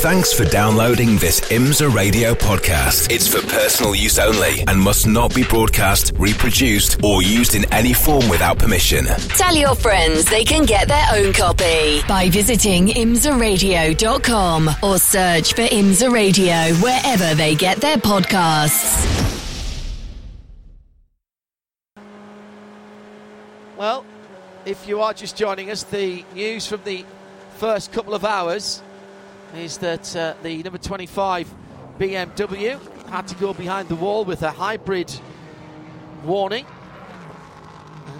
Thanks for downloading this IMSA radio podcast. It's for personal use only and must not be broadcast, reproduced, or used in any form without permission. Tell your friends they can get their own copy by visiting imsaradio.com or search for IMSA Radio wherever they get their podcasts. Well, if you are just joining us, the news from the first couple of hours is that uh, the number 25 BMW had to go behind the wall with a hybrid warning.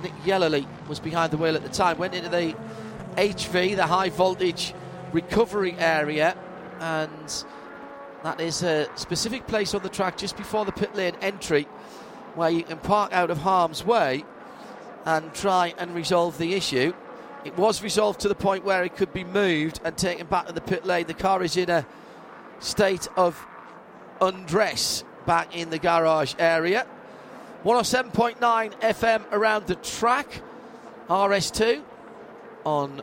Nick Yelloly was behind the wheel at the time, went into the HV, the high voltage recovery area, and that is a specific place on the track just before the pit lane entry where you can park out of harm's way and try and resolve the issue. It was resolved to the point where it could be moved and taken back to the pit lane. The car is in a state of undress back in the garage area. 107.9 FM around the track. RS2 on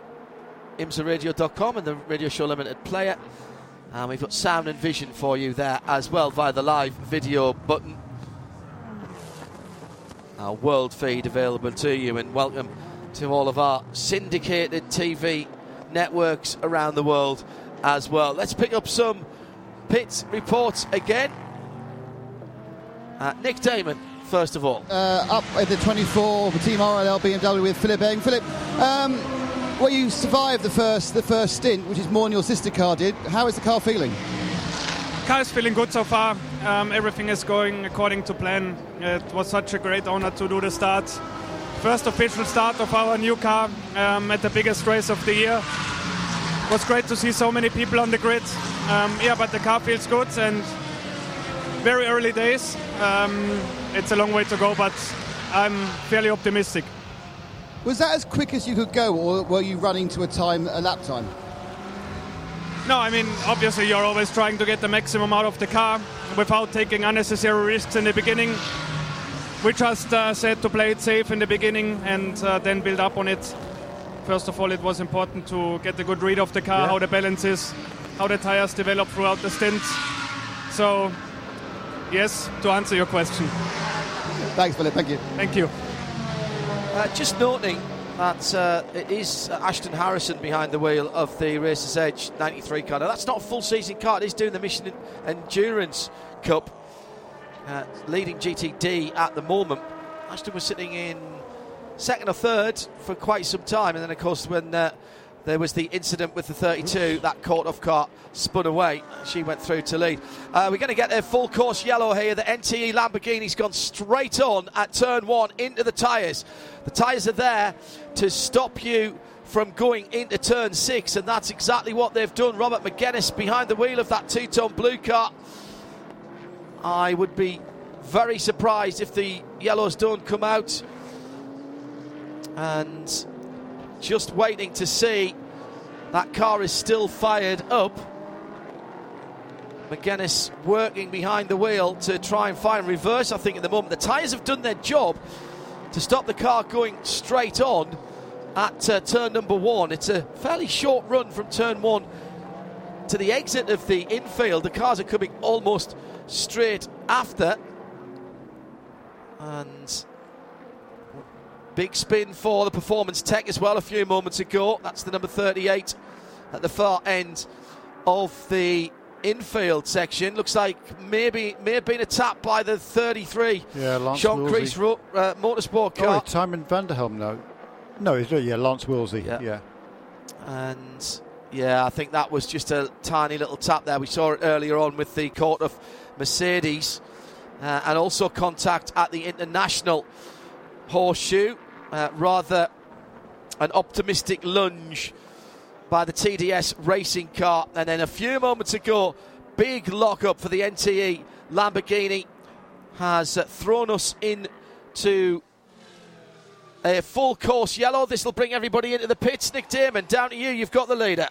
imsaradio.com and the Radio Show Limited player. And we've got sound and vision for you there as well via the live video button. Our world feed available to you, and welcome to all of our syndicated TV networks around the world as well. Let's pick up some pit reports again. Uh, Nick Daman, first of all. Uh, up at the 24 for Team RLL BMW with Philipp Eng. Philipp, um, well, you survived the first the first stint, which is more than your sister car did. How is the car feeling? Car is feeling good so far. Um, everything is going according to plan. It was such a great honor to do the start. First official start of our new car um, at the biggest race of the year. It was great to see so many people on the grid. Um, yeah, but the car feels good and very early days. Um, it's a long way to go, but I'm fairly optimistic. Was that as quick as you could go, or were you running to a time, a lap time? No, I mean, obviously, you're always trying to get the maximum out of the car without taking unnecessary risks in the beginning. We just uh, said to play it safe in the beginning and uh, then build up on it. First of all, it was important to get a good read of the car, Yeah. how the balance is, how the tires develop throughout the stint. So, yes, to answer your question. Thanks, Philipp. Thank you. Thank you. Uh, just noting that uh, it is Ashton Harrison behind the wheel of the Racers Edge 93 car. Now, that's not a full season car, it is doing the Michelin Endurance Cup, uh, leading GTD at the moment. Ashton was sitting in second or third for quite some time, and then, of course, when uh, there was the incident with the 32, that Korthoff car spun away. She went through to lead. Uh, we're going to get their full course yellow here. The NTE Lamborghini's gone straight on at turn one into the tyres. The tyres are there to stop you from going into turn six, and that's exactly what they've done. Robert Megennis behind the wheel of that two ton blue car. I would be very surprised if the yellows don't come out. And just waiting to see. That car is still fired up. Megennis working behind the wheel to try and find reverse, I think, at the moment. The tyres have done their job to stop the car going straight on at uh, turn number one. It's a fairly short run from turn one to the exit of the infield. The cars are coming almost straight after. And big spin for the performance tech as well a few moments ago. That's the number 38 at the far end of the infield section. Looks like maybe may have been a tap by the 33 Yeah, Lance Sean Willsey. Creech ro- uh, motorsport Oh, car. it's Simon Vanderhelm, no. No, it's, yeah, Lance Willsey. Yeah. Yeah. And yeah, I think that was just a tiny little tap there. We saw it earlier on with the Korthoff Mercedes uh, and also contact at the international horseshoe. Uh, rather an optimistic lunge by the TDS racing car. And then a few moments ago, big lock up for the NTE Lamborghini has uh, thrown us into a full course yellow. This will bring everybody into the pits. Nick Daman, down to you. You've got the leader.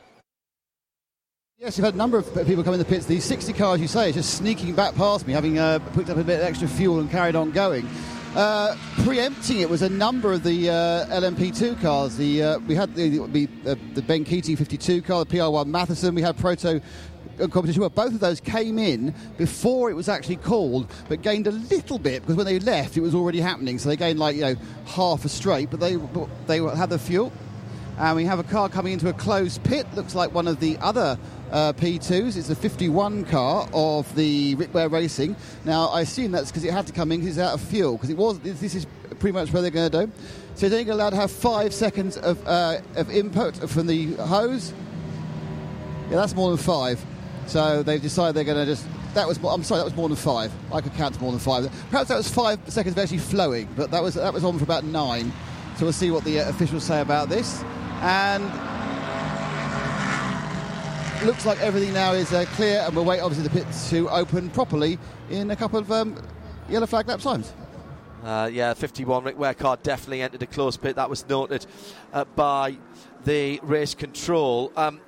Yes, you've had a number of people come in the pits. These 60 cars, you say, just sneaking back past me, having uh, picked up a bit of extra fuel and carried on going. Uh, preempting it was a number of the uh, LMP2 cars. The uh, we had the the, uh, the Ben Keating 52 car, the PR1 Mathiasen. We had Proton competition. Well, both of those came in before it was actually called, but gained a little bit because when they left, it was already happening. So they gained like you know half a straight, but they they had the fuel. And we have a car coming into a closed pit. Looks like one of the other uh, P2s. It's a 51 car of the Rick Ware Racing. Now, I assume that's because it had to come in because it's out of fuel, because it was. This is pretty much where they're going to do. So they're allowed to have five seconds of, uh, of input from the hose. Yeah, that's more than five. So they've decided they're going to just. That was. I'm sorry, that was more than five. I could count to more than five. Perhaps that was five seconds of actually flowing, but that was that was on for about nine. So we'll see what the uh, officials say about this. And looks like everything now is uh, clear, and we'll wait obviously the pits to open properly in a couple of um, yellow flag lap times. Uh, yeah, 51 Rick Ware car definitely entered a close pit. That was noted uh, by the race control. Um,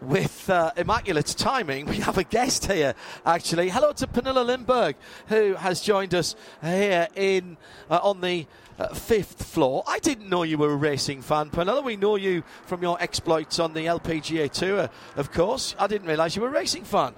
with uh, immaculate timing, we have a guest here, actually. Hello to Pernilla Lindberg, who has joined us here in uh, on the fifth floor. I didn't know you were a racing fan, Pernilla. We know you from your exploits on the LPGA Tour, of course. I didn't realise you were a racing fan.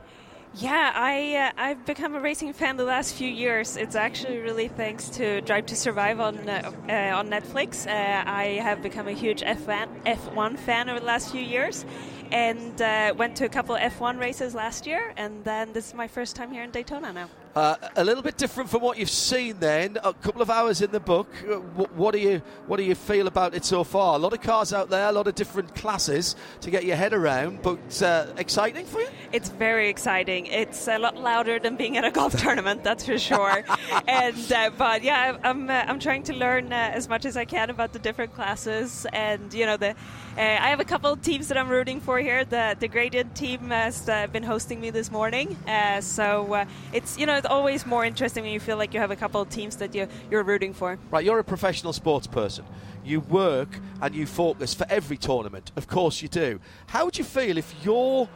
Yeah, I uh, I've become a racing fan the last few years. It's actually really thanks to Drive to Survive on uh, uh, on Netflix. Uh, I have become a huge F1 F1 fan over the last few years, and uh, went to a couple of F1 races last year, and then this is my first time here in Daytona now. Uh, a little bit different from what you've seen. Then a couple of hours in the book. Uh, what, what, do you what do you feel about it so far? A lot of cars out there, a lot of different classes to get your head around. But uh, exciting for you? It's very exciting. It's a lot louder than being at a golf tournament, that's for sure. and uh, but yeah, I'm uh, I'm trying to learn uh, as much as I can about the different classes, and you know the. Uh, I have a couple of teams that I'm rooting for here. The the Gradient team has uh, been hosting me this morning, uh, so it's you know it's always more interesting when you feel like you have a couple of teams that you, you're rooting for. Right, you're a professional sports person. You work and you focus for every tournament. Of course you do. How would you feel if your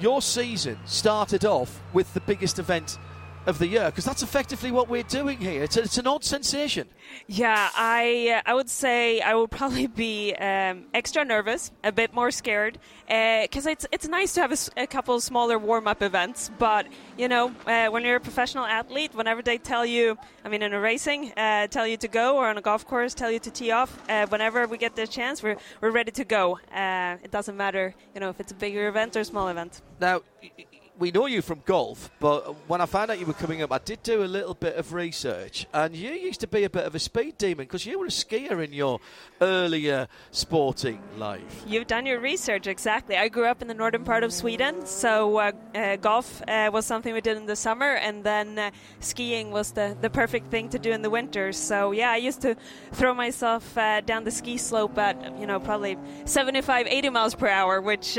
your season started off with the biggest event of the year because that's effectively what we're doing here. It's, a, it's an odd sensation. Yeah, I uh, I would say I would probably be um, extra nervous, a bit more scared, because uh, it's it's nice to have a, a couple smaller warm up events. But you know, uh, when you're a professional athlete, whenever they tell you, I mean, in a racing, uh, tell you to go, or on a golf course, tell you to tee off, uh, whenever we get the chance, we're we're ready to go. Uh, it doesn't matter, you know, if it's a bigger event or a small event. Now we know you from golf, but when I found out you were coming up, I did do a little bit of research, and you used to be a bit of a speed demon because you were a skier in your earlier sporting life. You've done your research exactly. I grew up in the northern part of Sweden, so uh, uh, golf uh, was something we did in the summer, and then uh, skiing was the, the perfect thing to do in the winter. So yeah, I used to throw myself uh, down the ski slope at you know probably 75, 80 miles per hour, which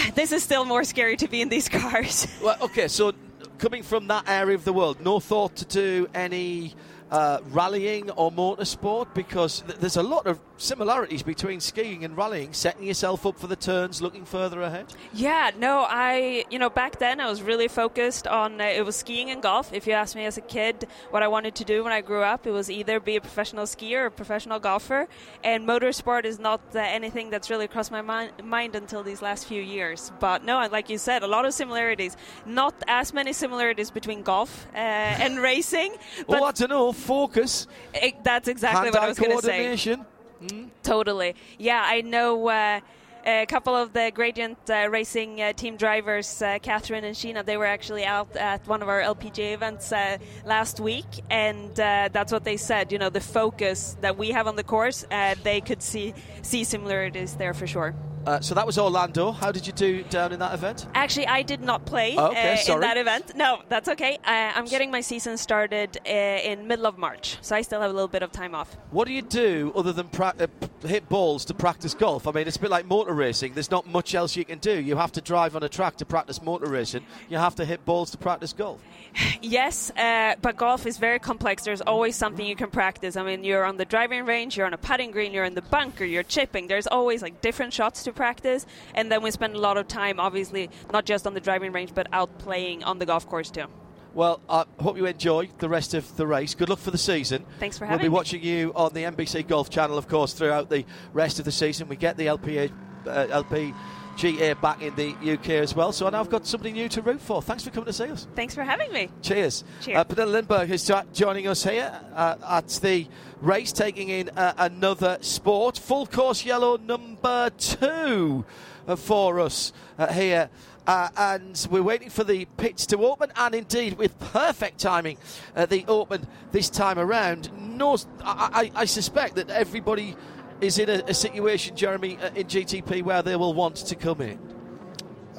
this is still more scary to be in these cars. well, okay, so coming from that area of the world, no thought to do any uh, rallying or motorsport because th- there's a lot of similarities between skiing and rallying, setting yourself up for the turns, looking further ahead. Yeah, no, I, you know, back then I was really focused on uh, it was skiing and golf. If you asked me as a kid what I wanted to do when I grew up, it was either be a professional skier or a professional golfer. And motorsport is not uh, anything that's really crossed my mi- mind until these last few years. But no, like you said, a lot of similarities. Not as many similarities between golf uh, and racing. But I don't know focus. It, that's exactly what I was going to say. Mm. Totally. Yeah, I know. Uh, a couple of the Gradient uh, Racing uh, team drivers, uh, Catherine and Sheena, they were actually out at one of our LPGA events uh, last week, and uh, that's what they said. You know, the focus that we have on the course, uh, they could see see similarities there for sure. Uh, so that was Orlando. How did you do down in that event? Actually, I did not play oh, okay, uh, in that event. No, that's okay. Uh, I'm getting my season started uh, in middle of March, so I still have a little bit of time off. What do you do other than pra- uh, hit balls to practice golf? I mean, it's a bit like motor racing. There's not much else you can do. You have to drive on a track to practice motor racing. You have to hit balls to practice golf. Yes, uh, but golf is very complex. There's always something you can practice. I mean, you're on the driving range, you're on a putting green, you're in the bunker, you're chipping. There's always like different shots to practice, and then we spend a lot of time, obviously, not just on the driving range, but out playing on the golf course too. Well, I hope you enjoy the rest of the race. Good luck for the season. Thanks for having me. We'll be me. watching you on the NBC Golf Channel, of course, throughout the rest of the season. We get the LPA, uh, LP GA back in the UK as well. So now I've got somebody new to root for. Thanks for coming to see us. Thanks for having me. Cheers. Cheers. Uh, Pernilla Lindberg is joining us here uh, at the race, taking in uh, another sport. Full course yellow number two uh, for us uh, here. Uh, and we're waiting for the pits to open, and indeed, with perfect timing, uh, they open this time around. No, I, I, I suspect that everybody is in a, a situation, Jeremy, uh, in GTP where they will want to come in.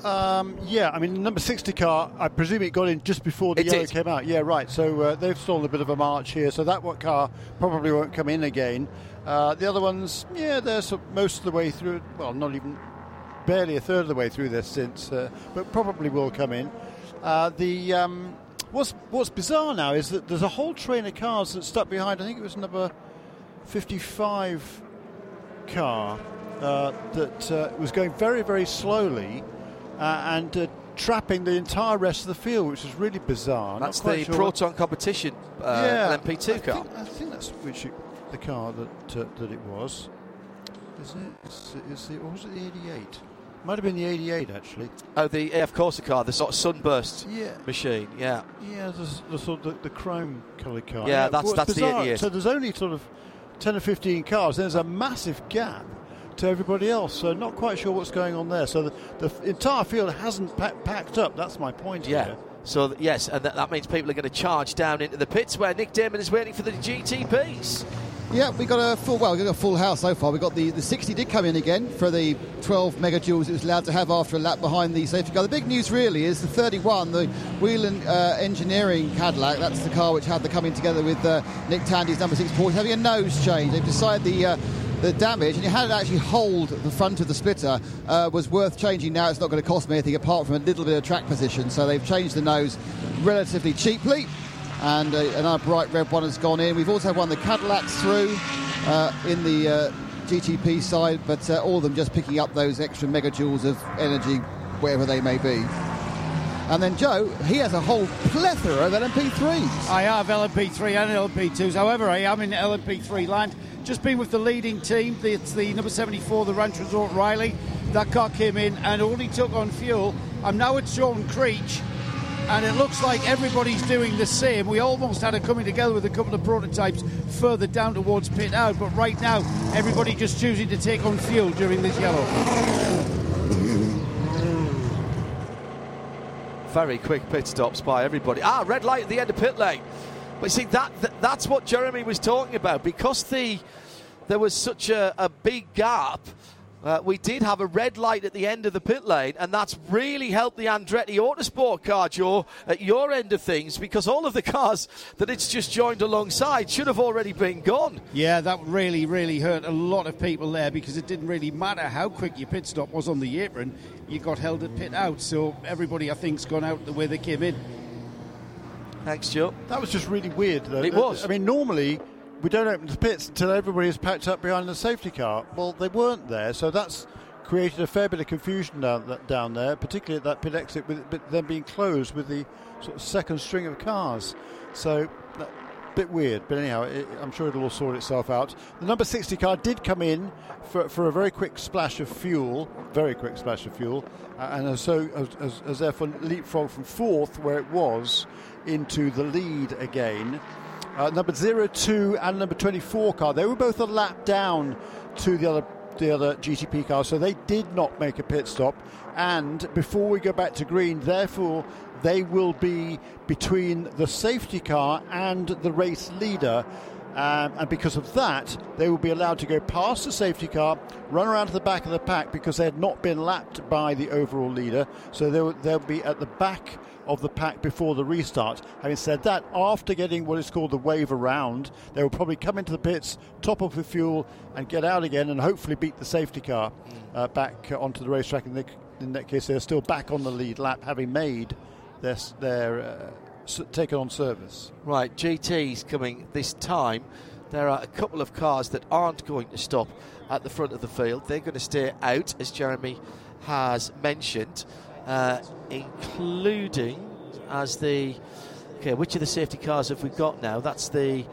Um, yeah, I mean, number 60 car, I presume it got in just before the It yellow did. came out. Yeah, right. So uh, they've stolen a bit of a march here. So that what car probably won't come in again. Uh, the other ones, yeah, they're sort of most of the way through. Well, not even barely a third of the way through this since, uh, but probably will come in. Uh, the um, what's what's bizarre now is that there's a whole train of cars that stuck behind. I think it was number 55 car uh, that uh, was going very very slowly uh, and uh, trapping the entire rest of the field, which is really bizarre. That's the sure Proton competition uh, yeah, LMP2 I car. Think, I think that's which it, the car that uh, that it was. Is it? Is it, is it or was it the 88? Might have been the 88 actually. Oh, the AF Corsa car, the sort of sunburst Yeah. machine. Yeah. Yeah, the, the sort of the, the chrome coloured car. Yeah, that's- what's that's the bizarre, 88. So there's only sort of 10 or 15 cars. There's a massive gap to everybody else. So not quite sure what's going on there. So the, the entire field hasn't pa- packed up. That's my point. Yeah. Here. So th- yes, and that, that means people are going to charge down into the pits where Nick Daman is waiting for the GTPs. Yeah, we got a full. Well, we got a full house so far. We got the, the 60 did come in again for the 12 megajoules it was allowed to have after a lap behind the safety car. The big news really is the 31, the Whelen uh, Engineering Cadillac. That's the car which had the coming together with uh, Nick Tandy's number six Porsche having a nose change. They've decided the. Uh, the damage, and you had to actually hold the front of the splitter, uh, was worth changing. Now it's not going to cost me anything apart from a little bit of track position. So they've changed the nose relatively cheaply and uh, another bright red one has gone in. We've also had one the Cadillacs through uh, in the uh, GTP side, but uh, all of them just picking up those extra megajoules of energy, wherever they may be. And then Joe, he has a whole plethora of LMP3s. I have LMP3 and LMP2s. However, I am in LMP3 land. Just been with the leading team. It's the number 74, the Ranch Resort Riley. That car came in and only took on fuel. I'm now at Sean Creech, and it looks like everybody's doing the same. We almost had it coming together with a couple of prototypes further down towards pit out, but right now everybody just choosing to take on fuel during this yellow. Very quick pit stops by everybody. Ah, red light at the end of pit lane. But see that, that that's what Jeremy was talking about because the there was such a, a big gap. Uh, we did have a red light at the end of the pit lane, and that's really helped the Andretti Autosport car, Joe, at your end of things, because all of the cars that it's just joined alongside should have already been gone. Yeah, that really, really hurt a lot of people there because it didn't really matter how quick your pit stop was on the apron. You got held at pit out, so everybody, I think, has gone out the way they came in. Thanks, Joe. That was just really weird, though. It was. I mean, normally we don't open the pits until everybody is packed up behind the safety car. Well, they weren't there, so that's created a fair bit of confusion down, down there, particularly at that pit exit, with it them being closed with the sort of second string of cars. So, that, bit weird, but anyhow, it, I'm sure it'll all sort itself out. The number 60 car did come in for, for a very quick splash of fuel, very quick splash of fuel, uh, and so as, as, as therefore leapfrog from fourth, where it was, into the lead again. Uh, number 02 and number 24 car, they were both a lap down to the other the other GTP car, so they did not make a pit stop. And before we go back to green, therefore, they will be between the safety car and the race leader. Um, and because of that, they will be allowed to go past the safety car, run around to the back of the pack because they had not been lapped by the overall leader. So they'll, they'll be at the back of the pack before the restart. Having said that, after getting what is called the wave around, they will probably come into the pits, top up with fuel, and get out again, and hopefully beat the safety car uh, back onto the racetrack. In, the, in that case, they're still back on the lead lap, having made their, their uh, taken on service. Right, GT's coming this time. There are a couple of cars that aren't going to stop at the front of the field. They're going to stay out, as Jeremy has mentioned, uh, including as the. Okay, which of the safety cars have we got now? That's the.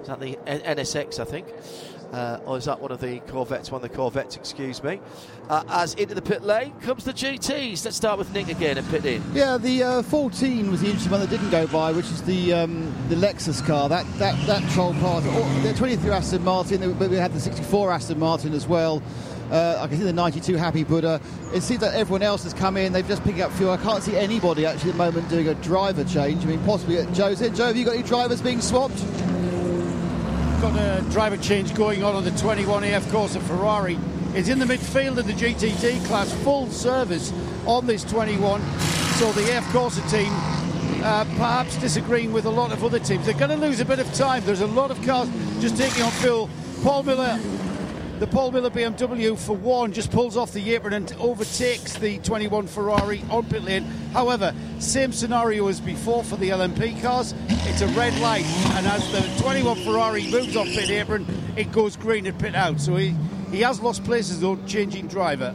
Is that the NSX, I think. Uh, or is that one of the Corvettes? One of the Corvettes, excuse me. Uh, as into the pit lane comes the GTs. Let's start with Nick again and pit in. Yeah, the uh, 14 was the interesting one that didn't go by, which is the um, the Lexus car. That that that troll part. Oh, the 23 Aston Martin, but we had the 64 Aston Martin as well. Uh, I can see the 92 Happy Buddha. It seems that everyone else has come in. They've just picked up fuel. I can't see anybody actually at the moment doing a driver change. I mean, possibly at Joe's. Joe, have you got any drivers being swapped? Got a driver change going on on the 21 AF Corsa Ferrari. It's in the midfield of the GTD class, full service on this 21. So the AF Corsa team uh, perhaps disagreeing with a lot of other teams. They're going to lose a bit of time. There's a lot of cars just taking on fuel. Paul Miller the Paul Miller BMW for one just pulls off the apron and overtakes the 21 Ferrari on pit lane. However, same scenario as before for the LMP cars. It's a red light, and as the 21 Ferrari moves off pit apron, it goes green at pit out. So he, he has lost places though, changing driver.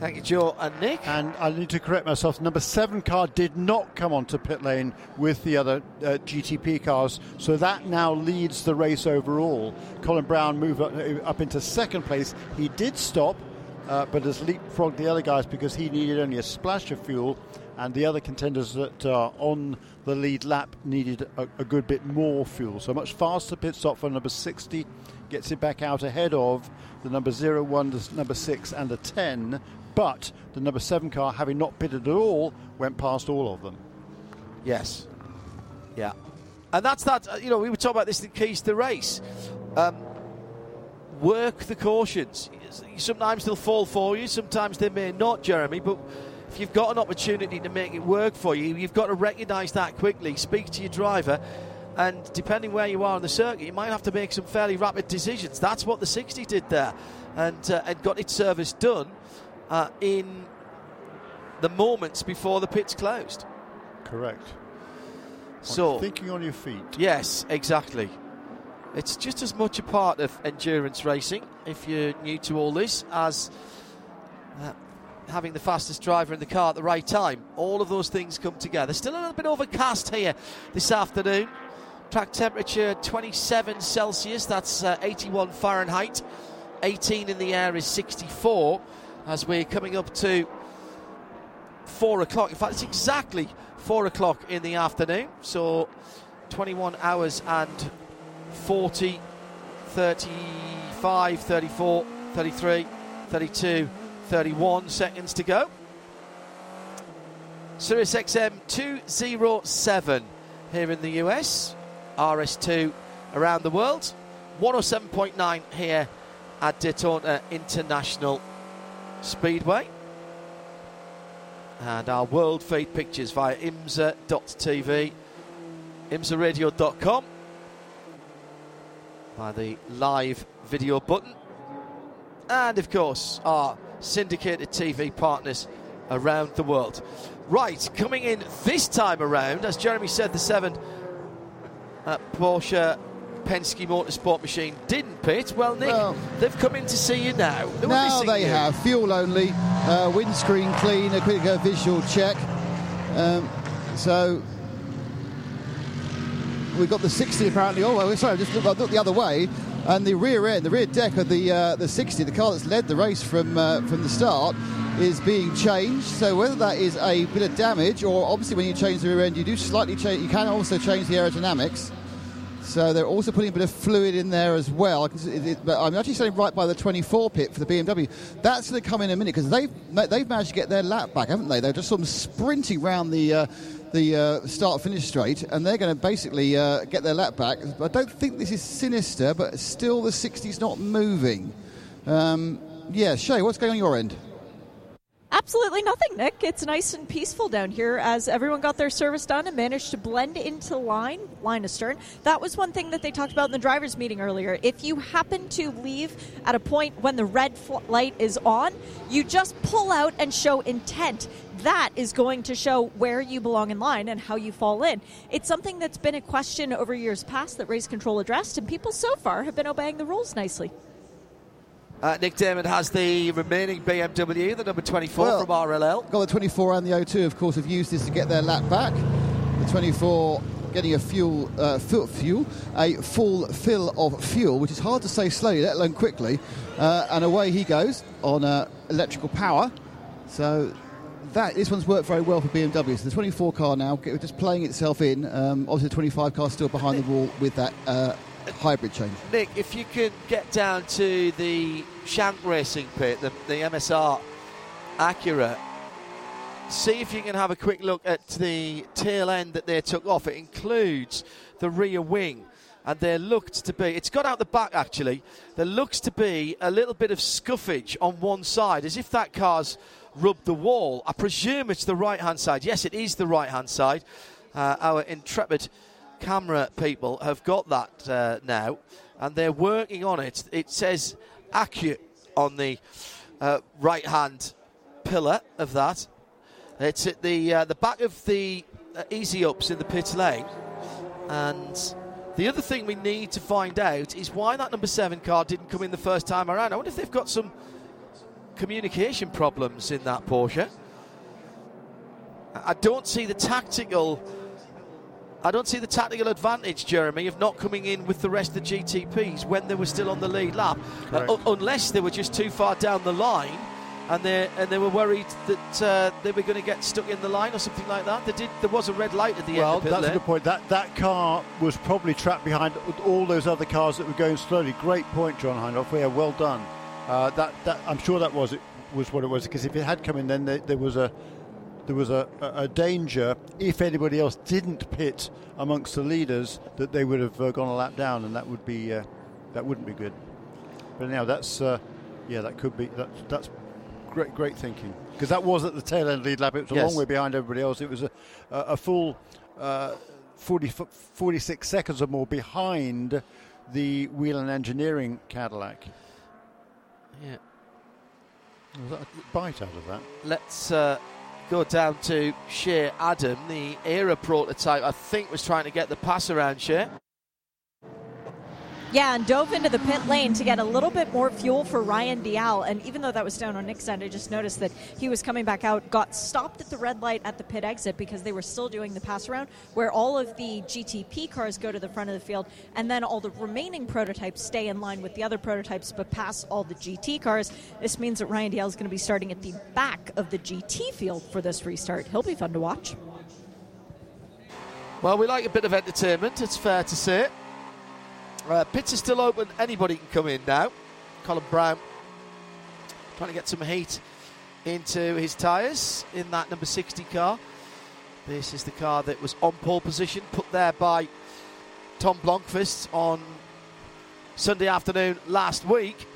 Thank you, Joe and Nick. And I need to correct myself. Number seven car did not come onto pit lane with the other uh, GTP cars, so that now leads the race overall. Colin Braun moved up, uh, up into second place. He did stop, uh, but has leapfrogged the other guys because he needed only a splash of fuel, and the other contenders that are on the lead lap needed a, a good bit more fuel. So much faster pit stop for number 60 gets it back out ahead of the number 01, the number 6, and the 10 but the number seven car, having not pitted at all, went past all of them. Yes. Yeah. And that's that. Uh, you know, we were talking about this in to the race. Um, work the cautions. Sometimes they'll fall for you, sometimes they may not, Jeremy, but if you've got an opportunity to make it work for you, you've got to recognise that quickly. Speak to your driver, and depending where you are on the circuit, you might have to make some fairly rapid decisions. That's what the 60 did there, and uh, and got its service done uh, in the moments before the pit's closed. Correct. So thinking on your feet. Yes, exactly. It's just as much a part of endurance racing, if you're new to all this, as uh, having the fastest driver in the car at the right time. All of those things come together. Still a little bit overcast here this afternoon. Track temperature 27 Celsius, that's uh, 81 Fahrenheit. 18 in the air is 64 as we're coming up to four o'clock. In fact, it's exactly four o'clock in the afternoon. So 21 hours and 40, 35, 34, 33, 32, 31 seconds to go. Sirius XM 207 here in the US, RS2 around the world, 107.9 here at Daytona International Speedway. And our world feed pictures via imsa.tv, imsaradio.com, by the live video button. And of course, our syndicated TV partners around the world. Right, coming in this time around, as Jeremy said, the seven Porsche Penske Motorsport machine didn't pit. Well, Nick, well, they've come in to see you now. Now they you. have fuel only, uh, windscreen clean, a quick uh, visual check. Um, so we've got the 60 apparently. Oh, well, sorry, I just looked, looked the other way. And the rear end, the rear deck of the uh, the 60, the car that's led the race from uh, from the start, is being changed. So whether that is a bit of damage, or obviously when you change the rear end, you do slightly change. You can also change the aerodynamics. So they're also putting a bit of fluid in there as well. But I'm actually standing right by the 24 pit for the BMW. That's going to come in a minute because they've they've managed to get their lap back, haven't they? They're just sort of sprinting around the. Uh, the uh, start finish straight, and they're going to basically uh, get their lap back. I don't think this is sinister, but still the 60's not moving. Um, yeah, Shea, what's going on your end? Absolutely nothing, Nick. It's nice and peaceful down here as everyone got their service done and managed to blend into line, line astern. That was one thing that they talked about in the drivers' meeting earlier. If you happen to leave at a point when the red light is on, you just pull out and show intent. That is going to show where you belong in line and how you fall in. It's something that's been a question over years past that race control addressed, and people so far have been obeying the rules nicely. Uh, Nick Daman has the remaining BMW, the number 24 well, from RLL. Got the 24 and the 02, of course, have used this to get their lap back. The 24 getting a fuel, uh, fuel, fuel, a full fill of fuel, which is hard to say slowly, let alone quickly. Uh, and away he goes on uh, electrical power. So that this one's worked very well for BMW. So the 24 car now just playing itself in. Um, obviously, the 25 car still behind the wall with that uh, hybrid change. Nick, if you could get down to the Shank Racing pit, the, the MSR Acura, see if you can have a quick look at the tail end that they took off. It includes the rear wing. And there looked to be, it's got out the back actually, there looks to be a little bit of scuffage on one side, as if that car's rubbed the wall. I presume it's the right hand side. Yes, it is the right hand side. Uh, our intrepid camera people have got that uh, now, and they're working on it. It says accurate on the uh, right hand pillar of that. It's at the uh, the back of the uh, easy ups in the pit lane, and. The other thing we need to find out is why that number seven car didn't come in the first time around. I wonder if they've got some communication problems in that Porsche. I don't see the tactical. I don't see the tactical advantage, Jeremy, of not coming in with the rest of the GTPs when they were still on the lead lap, uh, unless they were just too far down the line, and they and they were worried that uh, they were going to get stuck in the line or something like that. They did. There was a red light at the well, end. Well, that's there. a good point. That that car was probably trapped behind all those other cars that were going slowly. Great point, John Hindhaugh. Yeah, well done. Uh, that, that I'm sure that was it, was what it was because if it had come in, then there, there was a there was a, a, danger if anybody else didn't pit amongst the leaders that they would have uh, gone a lap down, and that would be uh, that wouldn't be good. But now that's uh, yeah, that could be that, that's great great thinking because that was at the tail end lead lap. It was a yes. long way behind everybody else. It was a a, a full uh, 40, 46 seconds or more behind the Whelen Engineering Cadillac. Yeah. Was that a bite out of that? Let's uh, go down to Shea Adam, the Era prototype. I think was trying to get the pass around Shea. Yeah, and dove into the pit lane to get a little bit more fuel for Ryan Dalziel. And even though that was down on Nick's end, I just noticed that he was coming back out, got stopped at the red light at the pit exit because they were still doing the pass around, where all of the GTP cars go to the front of the field, and then all the remaining prototypes stay in line with the other prototypes but pass all the GT cars. This means that Ryan Dalziel is going to be starting at the back of the GT field for this restart. He'll be fun to watch. Well, we like a bit of entertainment, it's fair to say. Uh, pits are still open. Anybody can come in now. Colin Braun trying to get some heat into his tyres in that number 60 car. This is the car that was on pole position, put there by Tom Blomqvist on Sunday afternoon last week.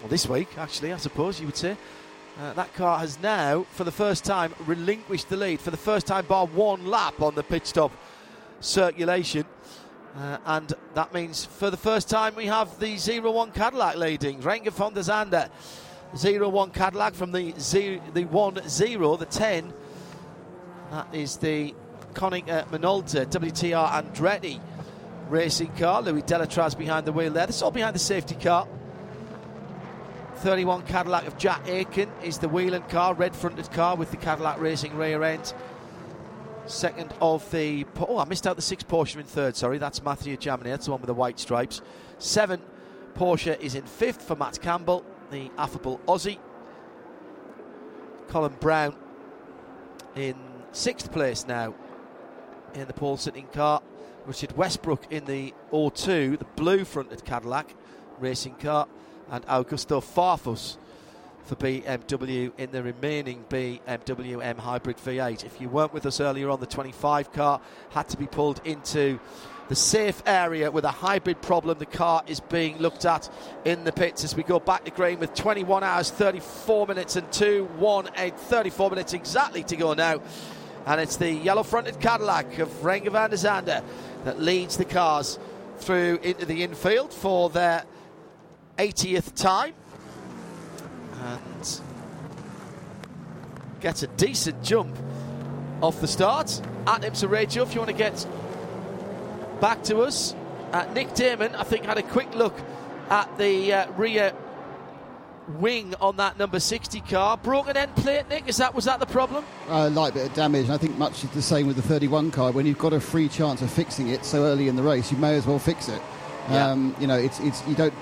Well, this week, actually, I suppose you would say. Uh, that car has now, for the first time, relinquished the lead for the first time bar one lap on the pit stop circulation. Uh, and that means for the first time we have the 01 Cadillac leading. Renger van der Zande, 01 Cadillac from the zero, the 1 0, the 10. That is the Konica Minolta WTR Andretti racing car. Louis Delétraz behind the wheel there. This is all behind the safety car. 31 Cadillac of Jack Aitken is the Whelen car, red fronted car with the Cadillac Racing rear end. Second of the. Oh, I missed out the six Porsche in third. Sorry, that's Mathieu Jaminet. That's the one with the white stripes. Seven Porsche is in fifth for Matt Campbell, the affable Aussie. Colin Braun in sixth place now in the pole sitting car. Richard Westbrook in the O2, the blue fronted Cadillac racing car, and Augusto Farfus for BMW in the remaining BMW M Hybrid V8. If you weren't with us earlier on, the 25 car had to be pulled into the safe area with a hybrid problem. The car is being looked at in the pits as we go back to green with 21 hours, 34 minutes, and 2 1 8, 34 minutes exactly to go now. And it's the yellow fronted Cadillac of Renger van der Zande that leads the cars through into the infield for their 80th time and gets a decent jump off the start at IMSA Radio. If you want to get back to us, uh, Nick Daman, I think, had a quick look at the uh, rear wing on that number 60 car. Broken end plate, Nick. Is that was that the problem? A light bit of damage. I think much the same with the 31 car. When you've got a free chance of fixing it so early in the race, you may as well fix it. Yeah. Um, you know, it's it's you don't.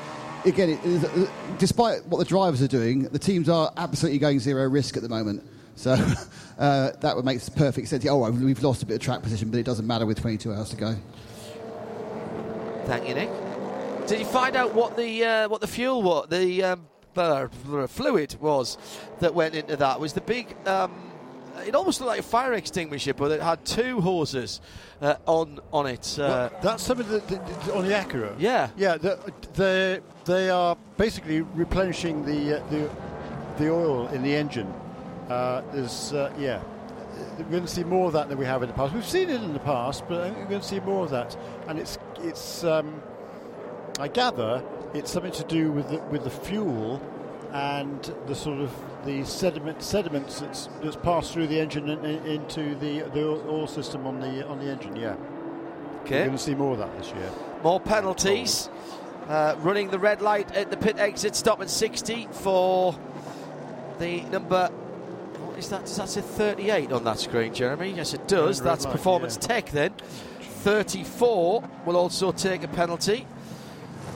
Again, it, it- despite what the drivers are doing, the teams are absolutely going zero risk at the moment. So uh, that would make perfect sense. Oh, we've lost a bit of track position, but it doesn't matter with 22 hours to go. Thank you, Nick. Did you find out what the uh, what the fuel was? The um, uh, fluid was that went into that was the big. Um, it almost looked like a fire extinguisher, but it had two hoses uh, on on it. Uh, Well, that's something that, that- on the Acura. Yeah. yeah. the- They they are basically replenishing the uh, the the oil in the engine. Uh, there's uh, yeah. We're going to see more of that than we have in the past. We've seen it in the past, but I think we're going to see more of that. And it's it's um, I gather it's something to do with the, with the fuel and the sort of the sediment sediments that's, that's passed through the engine and, and into the the oil system on the on the engine. Yeah. We're going to see more of that this year. More penalties. Uh, running the red light at the pit exit, stop at 60 for the number. What is that? Does that say 38 on that screen, Jeremy? Yes, it does. That's light, Performance yeah. Tech then. 34 will also take a penalty,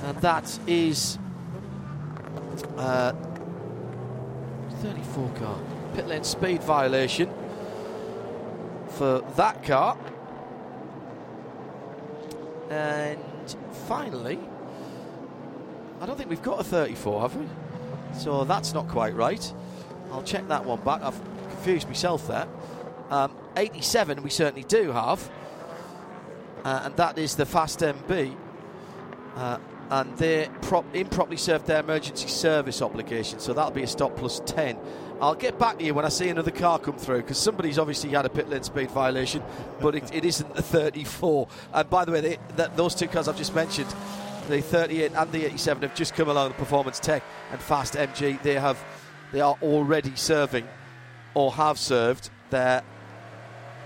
and that is uh, 34 car pit lane speed violation for that car. And finally, I don't think we've got a 34, have we? So that's not quite right. I'll check that one back. I've confused myself there. Um, 87 we certainly do have, uh, and that is the Fast MB. Uh, and they prop- improperly served their emergency service obligation, so that'll be a stop plus 10. I'll get back to you when I see another car come through because somebody's obviously had a pit lane speed violation, but it, it isn't the 34. And by the way, they, that, those two cars I've just mentioned, the 38 and the 87, have just come along. The Performance Tech and Fast MG, they have, they are already serving or have served their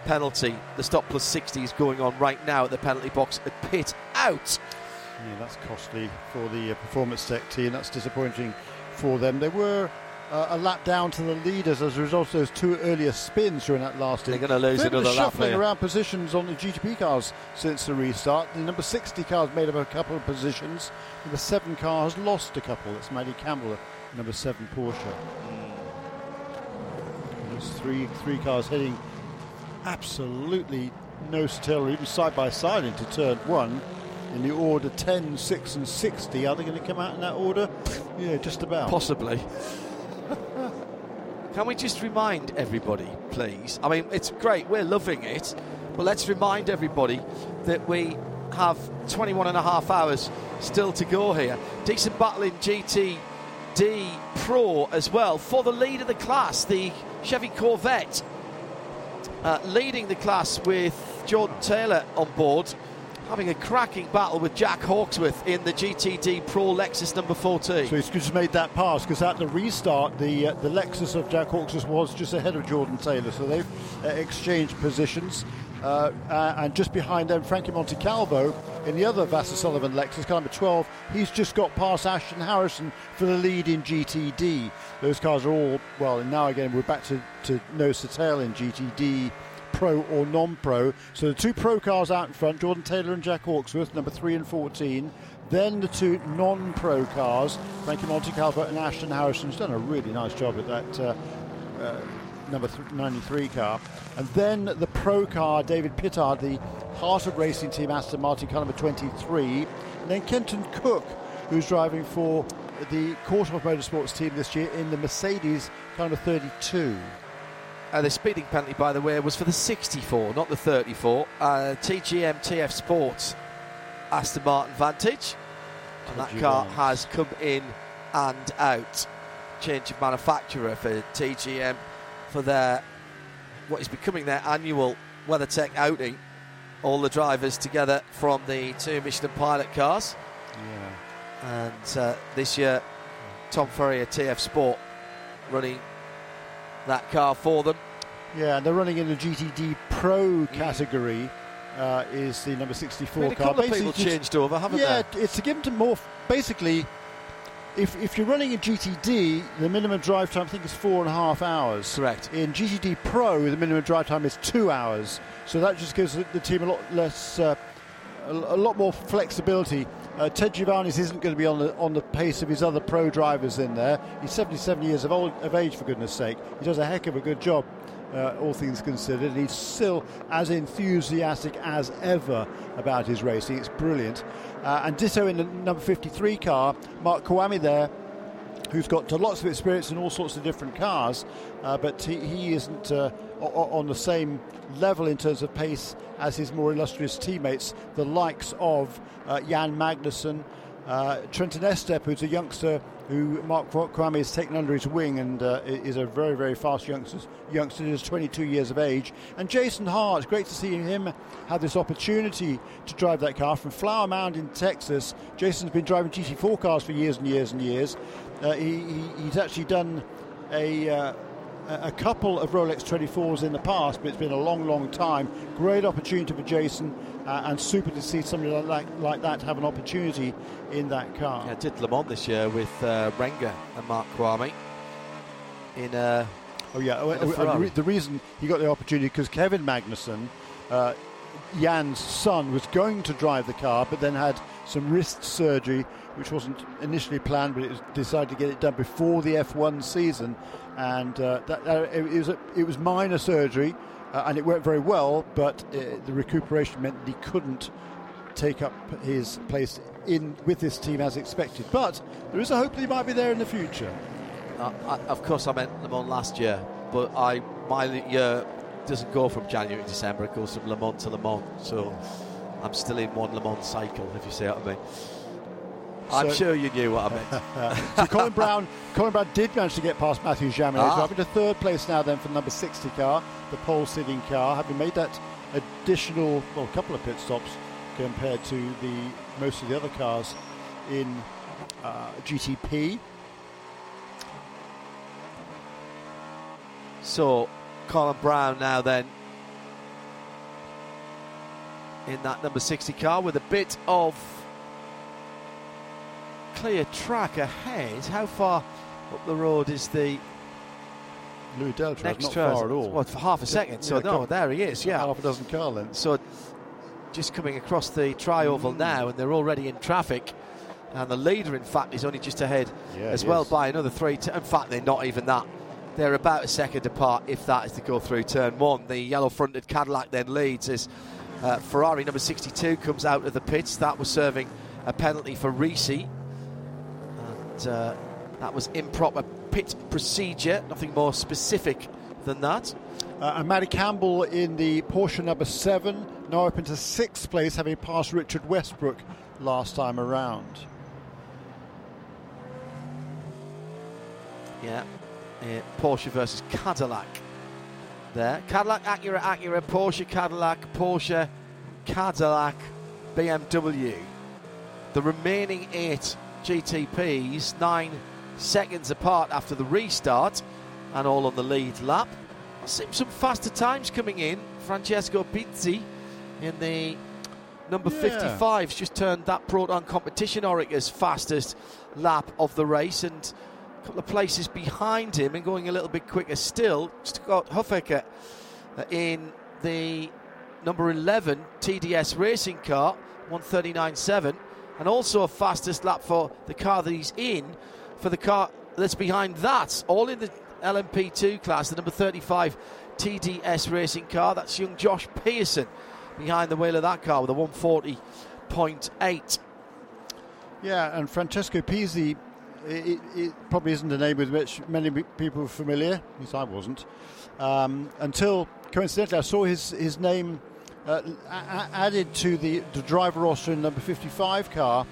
penalty. The stop plus 60 is going on right now at the penalty box at pit out. Yeah, that's costly for the uh, Performance Tech team. That's disappointing for them. They were uh, a lap down to the leaders as a result of those two earlier spins during that last They're gonna lose They've another lap shuffling around positions on the GTP cars since the restart. The number 60 car has made up a couple of positions. Number 7 car has lost a couple. That's Maddie Campbell, number 7 Porsche. There's three, three cars heading absolutely nose to tail, or even side by side into turn one in the order 10, 6, and 60. Are they going to come out in that order? Yeah, just about. Possibly. Can we just remind everybody, please? I mean, it's great, we're loving it, but let's remind everybody that we have 21 and a half hours still to go here. Decent battle in GTD Pro as well for the lead of the class, the Chevy Corvette. Uh, leading the class with Jordan Taylor on board, having a cracking battle with Jack Hawksworth in the GTD Pro Lexus number 14. So he's just made that pass because at the restart, the uh, the Lexus of Jack Hawksworth just ahead of Jordan Taylor. So they've uh, exchanged positions. Uh, uh, and just behind them, Frankie Montecalvo in the other Vasser Sullivan Lexus, car number 12. He's just got past Ashton Harrison for the lead in GTD. Those cars are all, well, and now again, we're back to, to nose to tail in GTD. Pro or non-pro. So the two pro cars out in front, Jordan Taylor and Jack Hawksworth, number three and 14. Then the two non-pro cars, Frankie Montecalvo and Ashton Harrison. Harrison's done a really nice job at that uh, uh, number th- 93 car. And then the pro car, David Pittard, the Heart of Racing Team Aston Martin car number 23. And then Kenton Koch, who's driving for the Korthoff Motorsports team this year in the Mercedes car number 32. Uh, the speeding penalty, by the way, was for the 64, not the 34. Uh, TGM TF Sports Aston Martin Vantage. And that car has come in and out. Change of manufacturer for TGM for their what is becoming their annual WeatherTech outing. All the drivers together from the two Michelin Pilot cars. Yeah. And uh, this year, Tom Ferrier TF Sport running that car for them. Yeah, and they're running in the GTD Pro category. Uh, is the number 64 I mean, a car? couple of people Basically, changed over, haven't yeah, they? it's to give them to more. Basically, if, if you're running in GTD, the minimum drive time I think is four and a half hours. Correct. In GTD Pro, the minimum drive time is two hours. So that just gives the, the team a lot less, uh, a, a, lot more flexibility. Uh, Ted Giovanis isn't going to be on the on the pace of his other pro drivers in there. He's 77 years of old of age, for goodness sake. He does a heck of a good job. Uh, all things considered, he's still as enthusiastic as ever about his racing. It's brilliant. Uh, and ditto in the number 53 car, Mark Kvamme there, who's got lots of experience in all sorts of different cars, uh, but he, he isn't uh, on the same level in terms of pace as his more illustrious teammates, the likes of uh, Jan Magnussen, uh, Trenton Estep, who's a youngster who Mark Kvamme has taken under his wing and uh, is a very, very fast youngster. Youngster is 22 years of age. And Jason Hart, great to see him have this opportunity to drive that car from Flower Mound in Texas. Jason's been driving GT4 cars for years and years and years. Uh, he, he's actually done a. Uh, a couple of Rolex 24s in the past, but it's been a long, long time. Great opportunity for Jason, uh, and super to see somebody like, like that have an opportunity in that car. Yeah, did Le Mans this year with uh, Renger and Mark Kvamme in. Uh, oh yeah, the, the reason he got the opportunity because Kevin Magnussen, uh, Jan's son, was going to drive the car, but then had some wrist surgery, which wasn't initially planned, but it was decided to get it done before the F1 season, and uh, that, it, was a, it was minor surgery, uh, and it worked very well. But uh, the recuperation meant that he couldn't take up his place in with this team as expected. But there is a hope that he might be there in the future. Uh, I, of course, I meant Le Mans last year, but I my year doesn't go from January to December. It goes from Le Mans to Le Mans. So I'm still in one Le Mans cycle, if you see what I mean. I'm sure you knew what I meant. so Colin Braun, Colin Braun did manage to get past Mathieu Jaminet, ah. up into third place now then for the number 60 car, the pole sitting car, having made that additional, well, a couple of pit stops compared to the most of the other cars in uh, GTP. So Colin Braun now then in that number 60 car with a bit of clear track ahead. How far up the road is the Louis Delétraz? Next not far at all. What, for half a second. So no, there he is. Yeah, half a dozen car lengths. So just coming across the tri-oval mm. now, and they're already in traffic. And the leader, in fact, is only just ahead yeah, as well is. by another three. T- in fact, they're not even that. They're about a second apart, if that is to go through turn one. The yellow-fronted Cadillac then leads as uh, Ferrari number 62 comes out of the pits. That was serving a penalty for Risi uh, that was improper pit procedure, nothing more specific than that. Uh, and Matty Campbell in the Porsche number seven, now up into sixth place, having passed Richard Westbrook last time around. Yeah, uh, Porsche versus Cadillac. There, Cadillac, Acura, Acura, Porsche, Cadillac, Porsche, Cadillac, BMW. The remaining eight GTPs, nine seconds apart after the restart, and all on the lead lap. I see some faster times coming in. Francesco Pizzi in the number yeah. 55's just turned that Proton competition Oreca's fastest lap of the race, and a couple of places behind him and going a little bit quicker still. Scott Huffaker uh, in the number 11 TDS racing car, 139.7 and also a fastest lap for the car that he's in for the car that's behind that. All in the LMP2 class, the number 35 TDS racing car. That's young Josh Pearson behind the wheel of that car with a 140.8. Yeah, and Francesco Pizzi, it, it, probably isn't a name with which many people are familiar, at least I wasn't, um, until coincidentally I saw his, his name uh, added to the, the driver roster in number 55 car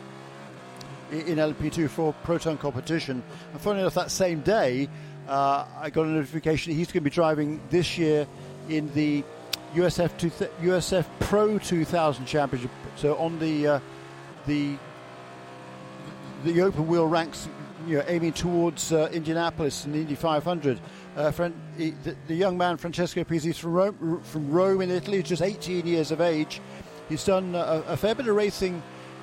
in LP2 for Proton competition. And funny enough, that same day, uh, I got a notification he's going to be driving this year in the USF two th- USF Pro 2000 Championship. So on the uh, the the open wheel ranks, you know, aiming towards uh, Indianapolis and the Indy 500. Uh, the, the, young man Francesco Pizzi from Rome, from Rome in Italy, just 18 years of age. He's done a, a fair bit of racing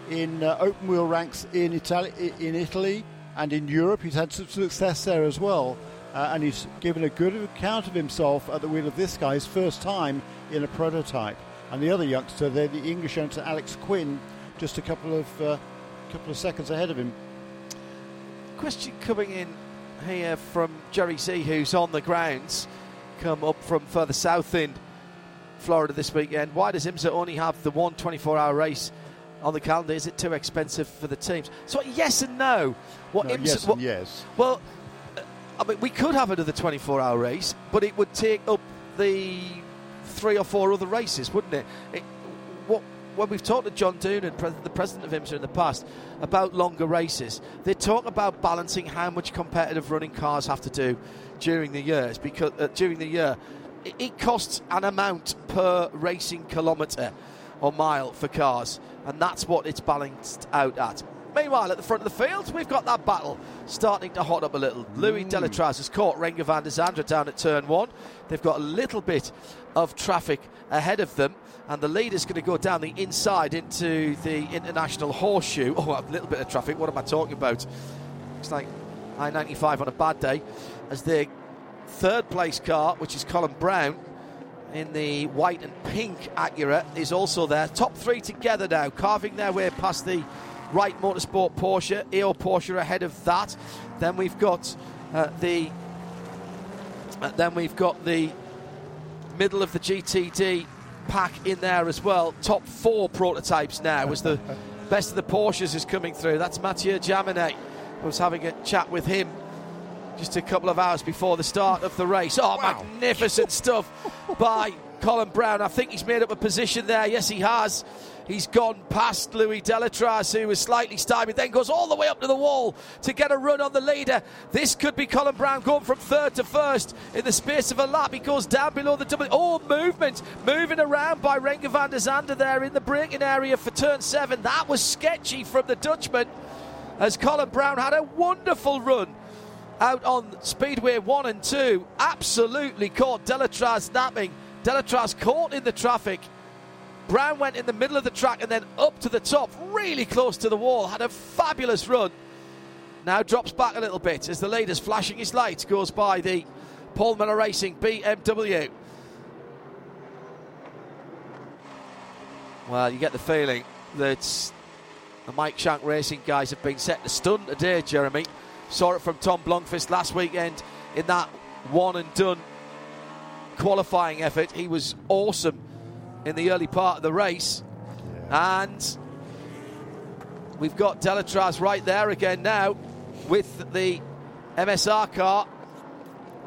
in uh, open wheel ranks in Italy, in Italy and in Europe he's had some success there as well. Uh, and he's given a good account of himself at the wheel of this guy, his first time in a prototype. And the other youngster the English youngster Alex Quinn, just a couple of uh, couple of seconds ahead of him. Question coming in here from Jerry C, who's on the grounds, come up from further south in Florida this weekend. Why does IMSA only have the one 24 hour race on the calendar? Is it too expensive for the teams? So, yes and no. What no, IMSA, yes, what, yes. Well, uh, I mean, we could have another 24 hour race, but it would take up the three or four other races, wouldn't it? it when we've talked to John Doonan, the president of IMSA in the past, about longer races, they talk about balancing how much competitive running cars have to do during the years because uh, during the year it, it costs an amount per racing kilometre or mile for cars, and that's what it's balanced out at. Meanwhile, at the front of the field, we've got that battle starting to hot up a little. Mm. Louis Delétraz has caught Renger van der Zande down at turn one. They've got a little bit of traffic ahead of them and the leader's going to go down the inside into the international horseshoe. Oh, a little bit of traffic. What am I talking about? It's like I 95 on a bad day. As the third place car, which is Colin Braun. in the white and pink Acura, is also there. Top three together now, carving their way past the Wright Motorsport Porsche. EO Porsche ahead of that. Then we've got uh, the. Uh, then we've got the middle of the GTD pack in there as well. Top four prototypes now as the best of the Porsches is coming through. That's Mathieu Jaminet. I was having a chat with him just a couple of hours before the start of the race. Oh, wow. magnificent stuff by Colin Braun. I think he's made up a position there. Yes, he has. He's gone past Louis Delétraz, who was slightly stymied, then goes all the way up to the wall to get a run on the leader. This could be Colin Braun going from third to first in the space of a lap. He goes down below the double. Oh, movement. Moving around by Renger van der Zande there in the braking area for turn seven. That was sketchy from the Dutchman as Colin Braun had a wonderful run out on Speedway 1 and 2. Absolutely caught Delétraz napping. Delétraz caught in the traffic Braun went in the middle of the track and then up to the top, really close to the wall. Had a fabulous run. Now drops back a little bit as the leader's flashing his lights, goes by the Paul Miller Racing BMW. Well, you get the feeling that the Mike Shank Racing guys have been set to stun today, Jeremy. Saw it from Tom Blomqvist last weekend in that one and done qualifying effort. He was awesome in the early part of the race. Yeah. And we've got Delétraz right there again now with the MSR car.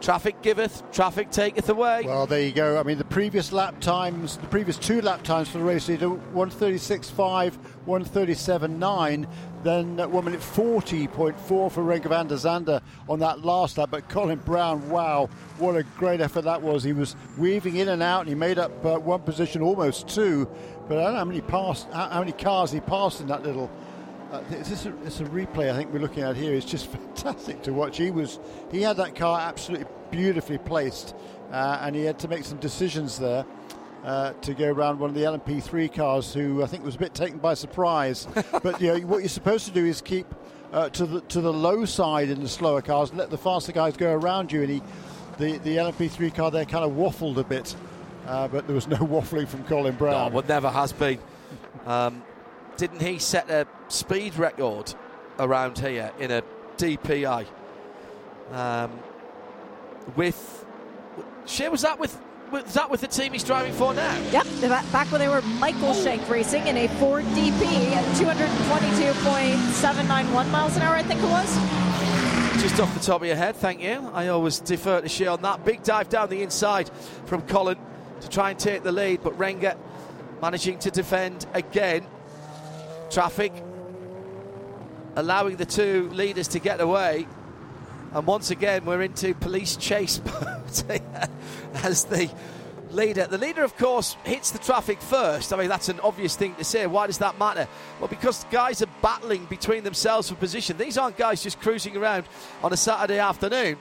Traffic giveth, traffic taketh away. Well, there you go. I mean, the previous lap times, the previous two lap times for the race, leader 136.5, 137.9, then uh, 1 minute 40.4 for Renger van der Zande on that last lap. But Colin Braun, wow, what a great effort that was. He was weaving in and out, and he made up uh, one position, almost two. But I don't know how many, how many cars he passed in that little uh, it's, a, it's, a, replay I think we're looking at here. It's just fantastic to watch. He was he had that car absolutely beautifully placed, uh, and he had to make some decisions there. Uh, to go around one of the LMP3 cars, who I think was a bit taken by surprise. but you know, what you're supposed to do is keep uh, to the to the low side in the slower cars, let the faster guys go around you. And he, the the LMP3 car there kind of waffled a bit, uh, but there was no waffling from Colin Braun. No, but never has been. Um, didn't he set a speed record around here in a DPI? Um, with Shea, was that with was that with the team he's driving for now? Yep, back when they were Michael Shank Racing in a Ford DP at 222.791 miles an hour, I think it was. Just off the top of your head, thank you. I always defer to Shea on that. Big dive down the inside from Colin to try and take the lead, but Renger managing to defend again traffic, allowing the two leaders to get away. And once again, we're into police chase mode as the leader. The leader, of course, hits the traffic first. I mean, that's an obvious thing to say. Why does that matter? Well, because guys are battling between themselves for position. These aren't guys just cruising around on a Saturday afternoon.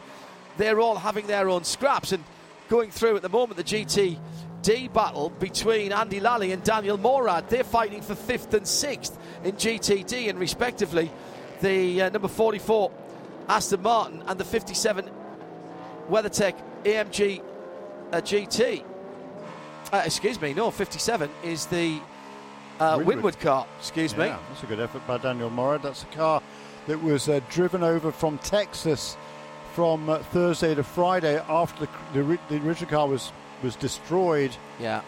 They're all having their own scraps and going through at the moment the GT D battle between Andy Lally and Daniel Morad. They're fighting for fifth and sixth in GTD, and respectively, the uh, number 44 Aston Martin and the 57 WeatherTech AMG uh, GT. Uh, excuse me, no, 57 is the uh, Winward. Winward car. Excuse me. That's a good effort by Daniel Morad. That's a car that was uh, driven over from Texas from uh, Thursday to Friday after the, the, the original car was, was destroyed Yeah.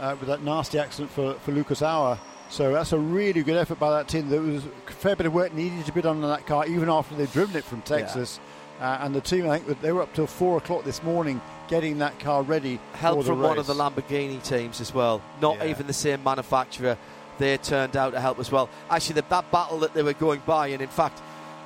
uh, with that nasty accident for, for Lucas Auer. So that's a really good effort by that team. There was a fair bit of work needed to be done on that car, even after they'd driven it from Texas. Uh, and the team, I think, they were up till four o'clock this morning getting that car ready. Help for the from one of the Lamborghini teams as well. Not Yeah. even the same manufacturer. They turned out to help as well. Actually, the, that battle that they were going by, and in fact,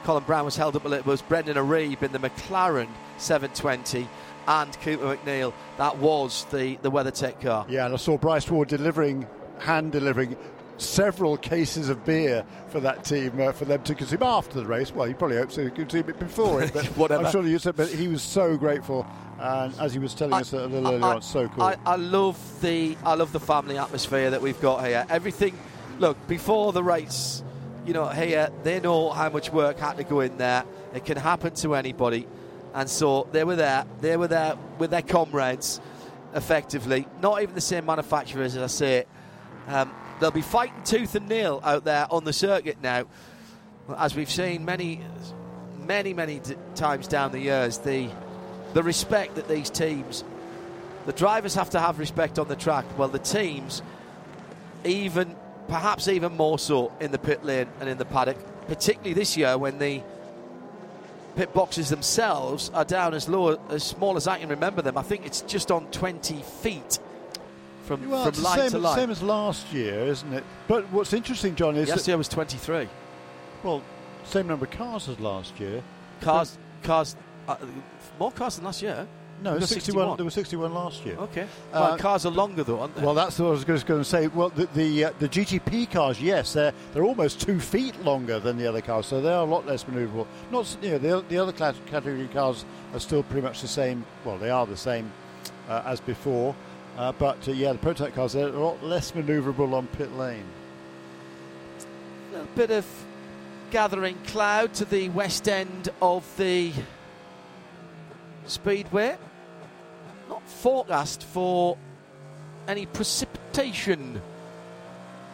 Colin Braun was held up a little, bit was Brendan Iribe in the McLaren 720 and Cooper MacNeil. That was the, the WeatherTech car. Yeah, and I saw Bryce Ward delivering, hand delivering several cases of beer for that team uh, for them to consume after the race. Well, he probably hopes to consume it before it, but Whatever. I'm sure he said. But he was so grateful, and as he was telling us a little earlier I, on, so cool. I, I love the I love the family atmosphere that we've got here. Everything, look before the race, you know, here they know how much work had to go in there. It can happen to anybody, and so they were there. They were there with their comrades, effectively. Not even the same manufacturers, as I say. Um, they'll be fighting tooth and nail out there on the circuit now, as we've seen many, many, many d- times down the years. The the respect that these teams the drivers have to have respect on the track. Well, the teams, even perhaps even more so in the pit lane and in the paddock, particularly this year when the pit boxes themselves are down as low, as small as I can remember them. I think it's just on 20 feet from, well, from line same, to line. same as last year, isn't it? But what's interesting, John, is last year was 23 well, same number of cars as last year. cars. Cars, uh, more cars than last year. No, We've 61. There were 61 last year. Okay. Uh, Well, cars are longer though, aren't they? Well, that's what I was just going to say. Well, the the, uh, the GTP cars, yes, they're they're almost two feet longer than the other cars, so they are a lot less manoeuvrable. Not you know the the other class, category cars are still pretty much the same. Well, they are the same uh, as before, uh, but uh, yeah, the prototype cars they're a lot less manoeuvrable on pit lane. A little bit of gathering cloud to the west end of the speedway. Not forecast for any precipitation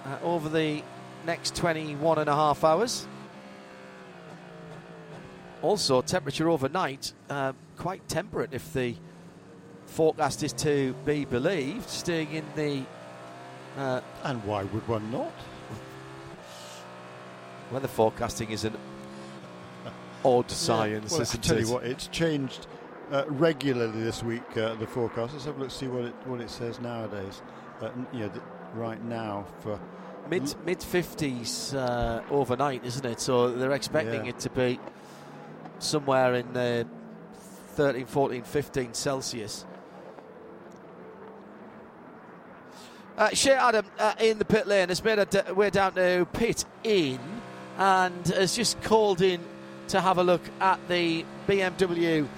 uh, over the next 21 and a half hours. Also, temperature overnight uh, quite temperate if the forecast is to be believed, staying in the uh, And why would one not? Weather forecasting is an odd Yeah, science, well, I isn't tell it? you what, it's changed uh, regularly this week. Uh, the forecast. Let's have a look, see what it what it says nowadays. Uh, you know, th- right now for Mid mid fifties uh, overnight, isn't it? So they're expecting Yeah. it to be somewhere in the 13, 14, 15 Celsius. Uh, Shea Adam uh, in the pit lane has made a d- way down to pit in and has just called in to have a look at the BMW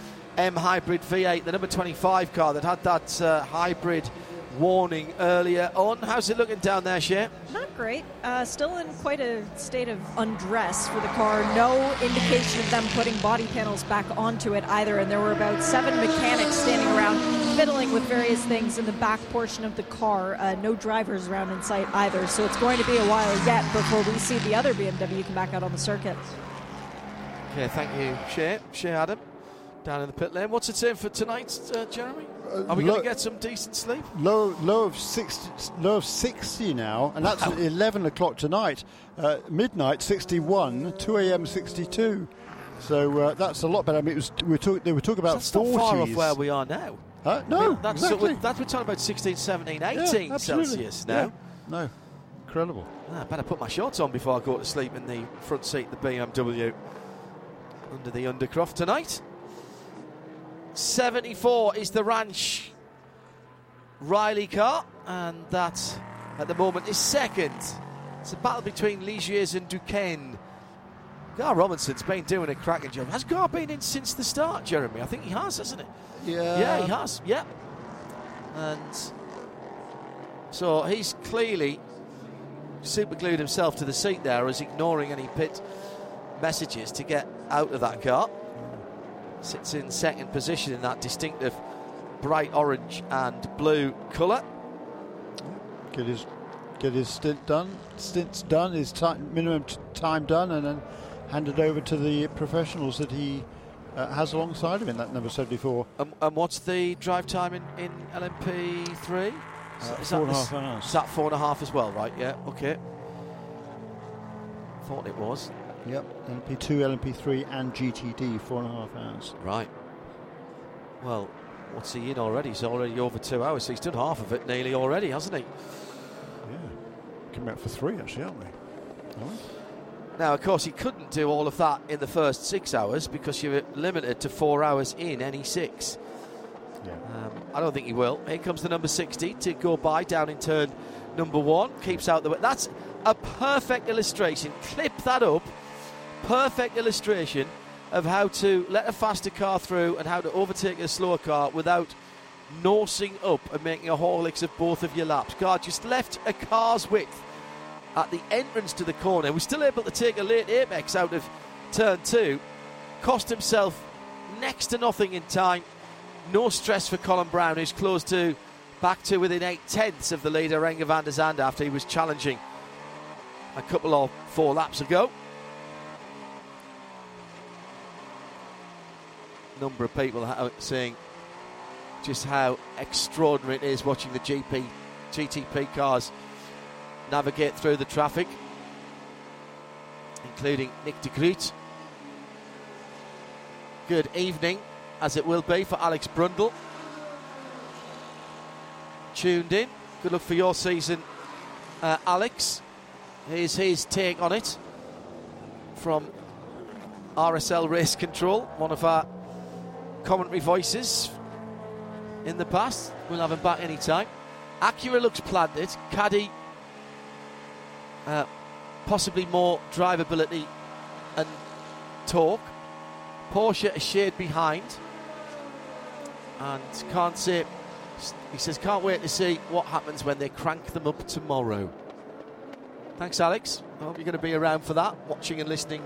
M Hybrid V8, the number 25 car that had that uh, hybrid warning earlier on. How's it looking down there, Shea? Not great. Uh, still in quite a state of undress for the car. No indication of them putting body panels back onto it either. And there were about seven mechanics standing around fiddling with various things in the back portion of the car. Uh, no drivers around in sight either. So it's going to be a while yet before we see the other BMW come back out on the circuit. Okay, thank you, Shea. Shea Adam, down in the pit lane. What's it saying for tonight, uh, Jeremy? Are we going to get some decent sleep? low low of 60, low of 60 now, and that's at 11 o'clock tonight. Uh, midnight 61, 2 a.m. 62. So uh, that's a lot better. I mean, it was, we were talk, were talking about That's 40s. far off where we are now. Huh? I No, mean, that's, exactly. so we're, that's we're talking about 16, 17, 18 Yeah. Celsius now. Yeah. No, incredible. Ah, I better put my shorts on before I go to sleep in the front seat of the BMW under the Undercroft tonight. 74 is the Ranch Riley car, and that at the moment is second. It's a battle between Ligiers and Duqueine. Gar Robinson's been doing a cracking job. Has Gar been in since the start, Jeremy? I think he has, hasn't he? Yeah. Yeah, he has. Yeah. And so he's clearly superglued himself to the seat there as ignoring any pit messages to get out of that car. Sits in second position in that distinctive bright orange and blue colour. Get his get his stint done. Stints done. His time, minimum t- time done, and then handed over to the professionals that he uh, has alongside him in that number 74. And, and what's the drive time in, in LMP3? Uh, four and a half hours. Is that four and a half as well, right? Yeah, okay. Thought it was. Yep, LMP2, LMP3, and GTD, four and a half hours. Right. Well, what's he in already? He's already over two hours, so he's done half of it nearly already, hasn't he? Yeah, coming out for three actually, aren't we? Nice. Now, of course, he couldn't do all of that in the first six hours because you're limited to four hours in any six. Yeah. Um, I don't think he will. Here comes the number 60 to go by down in turn number one. Keeps out the way. That's a perfect illustration. Clip that up. Perfect illustration of how to let a faster car through and how to overtake a slower car without nosing up and making a Horlicks of both of your laps. Car just left a car's width at the entrance to the corner. Was still able to take a late apex out of turn two. Cost himself next to nothing in time. No stress for Colin Braun, who's close to back to within eight tenths of the leader, Renger van der Zande, after he was challenging a couple of four laps ago. Number of people saying just how extraordinary it is watching the GP GTP cars navigate through the traffic, including Nick de Groot. Good evening, as it will be for Alex Brundle. Tuned in. Good luck for your season, uh, Alex. Here's his take on it from RSL Race Control, one of our commentary voices in the past. We'll have him back anytime. Acura looks planted. Caddy uh, possibly more drivability and torque. Porsche a shade behind, and can't say. He says can't wait to see what happens when they crank them up tomorrow. Thanks, Alex. I hope you're going to be around for that, watching and listening.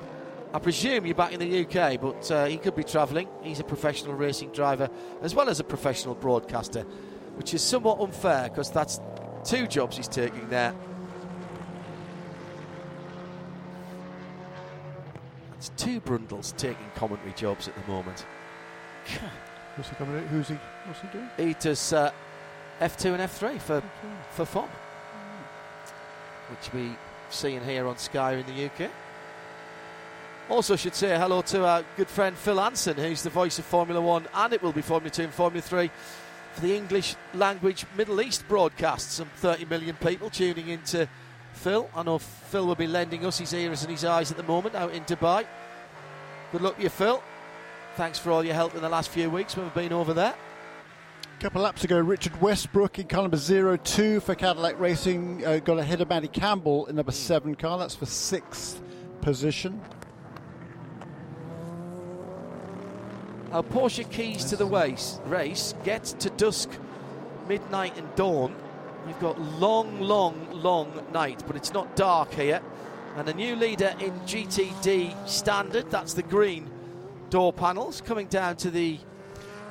I presume you're back in the UK, but uh, he could be travelling. He's a professional racing driver as well as a professional broadcaster, which is somewhat unfair because that's two jobs he's taking there It's two Brundles taking commentary jobs at the moment. Who's he coming? out? Who's he? What's he doing? He does uh, F2 and F3 for for fun, which we see and hear on Sky in the UK. Also, should say hello to our good friend Phil Anson, who's the voice of Formula One, and it will be Formula Two and Formula Three for the English language Middle East broadcast. Some 30 million people tuning into Phil. I know Phil will be lending us his ears and his eyes at the moment out in Dubai. Good luck to you, Phil. Thanks for all your help in the last few weeks when we've been over there. A couple of laps ago, Richard Westbrook in car number 02 for Cadillac Racing uh, got ahead of Matty Campbell in number 7 car. That's for sixth position. Our Porsche keys to the race, race get to dusk, midnight, and dawn. You've got long, long, long night, but it's not dark here. And a new leader in GTD standard, that's the green door panels, coming down to the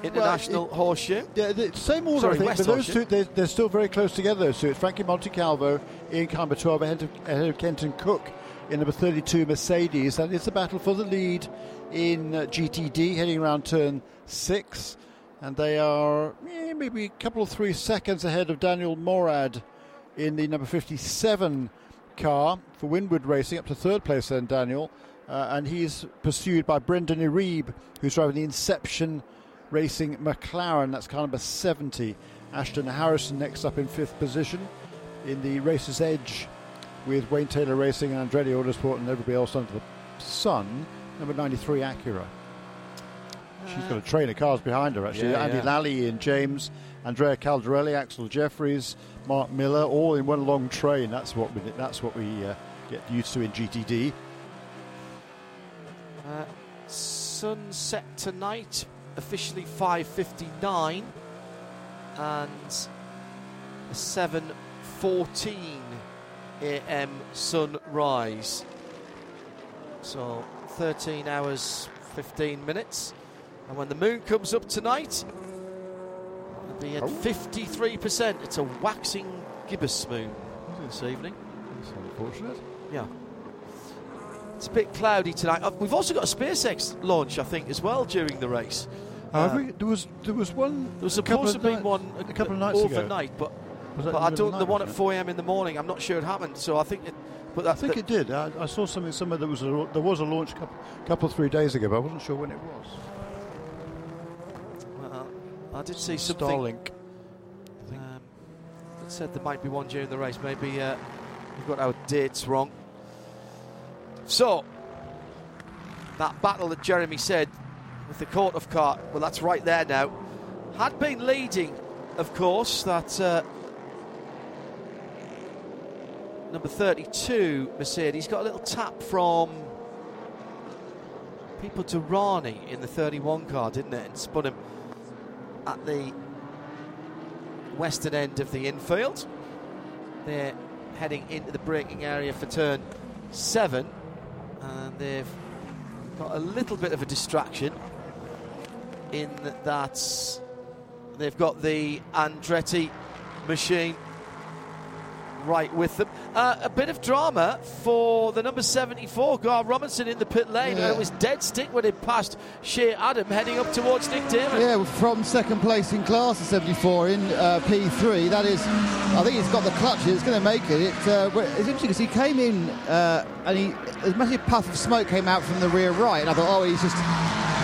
International Well, it- Horseshoe. Yeah, the same order, Sorry, I think, West but those Horseshoe. two, they're, they're still very close together. So it's Frankie Montecalvo in car number 12 ahead of, ahead of Kenton Koch in number 32 Mercedes. And it's the battle for the lead in GTD, heading around turn six. And they are maybe a couple of three seconds ahead of Daniel Morad in the number 57 car for Windward Racing, up to third place then, Daniel. Uh, and he's pursued by Brendan Iribe, who's driving the Inception Racing McLaren. That's car number 70. Ashton Harrison next up in fifth position in the Racer's Edge with Wayne Taylor Racing and Andretti Autosport and everybody else under the sun. Number 93 Acura. She's got a train of cars behind her, actually. Yeah, Andy yeah. Lally in James, Andrea Caldarelli, Axcil Jefferies, Mark Miller, all in one long train. That's what we, that's what we uh, get used to in GTD. Uh, sunset tonight, officially 5.59 and 7.14 a.m. sunrise. So 13 hours 15 minutes. And when the moon comes up tonight, it'll be at 53%. It's a waxing gibbous moon this evening. That's unfortunate. Yeah. It's a bit cloudy tonight. Uh, we've also got a SpaceX launch, I think, as well during the race. Uh, we- there was there was one. there was a couple supposed to of be nights- one a couple of nights ago. overnight, but Was but I don't. The one at 4 a.m. in the morning, I'm not sure it happened. So I think it. But I think it did. I, I saw something somewhere. There was a, there was a launch couple, couple three days ago, but I wasn't sure when it was. uh, I did see something. Starlink. Um, that said there might be one during the race. Maybe uh, we've got our dates wrong. So that battle that Jeremy said with the Korthoff car, well, that's right there now. Had been leading, of course. That uh, number 32 Mercedes got a little tap from people to Rani in the 31 car, didn't it? And spun him at the western end of the infield. They're heading into the braking area for turn seven, and they've got a little bit of a distraction in that they've got the Andretti machine right with them. Uh, a bit of drama for the number 74, Gar Robinson, in the pit lane. Yeah. It was dead stick when it passed Shea Adam heading up towards Nick Daman. Yeah, from second place in class at 74 in uh, P3. That is, I think he's got the clutches. It's going to make it. It, uh, it's interesting because he came in uh, and he, a massive puff of smoke came out from the rear right, and I thought, oh, he's just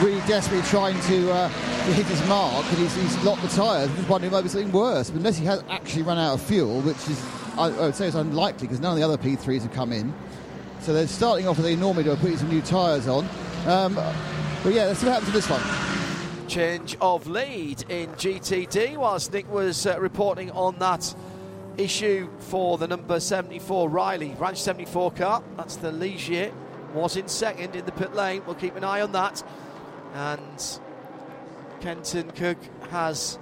really desperately trying to, uh, to hit his mark, and he's, he's locked the tyres. I'm just wondering maybe something worse. But unless he has actually run out of fuel, which is, I, I would say, it's unlikely because none of the other P3s have come in. So they're starting off as they normally do, putting some new tyres on. Um, but yeah, let's see what happens to this one. change of lead in GTD whilst Nick was uh, reporting on that issue for the number 74 Riley Ranch 74 car that's the Ligier was in second in the pit lane we'll keep an eye on that and Kenton Koch has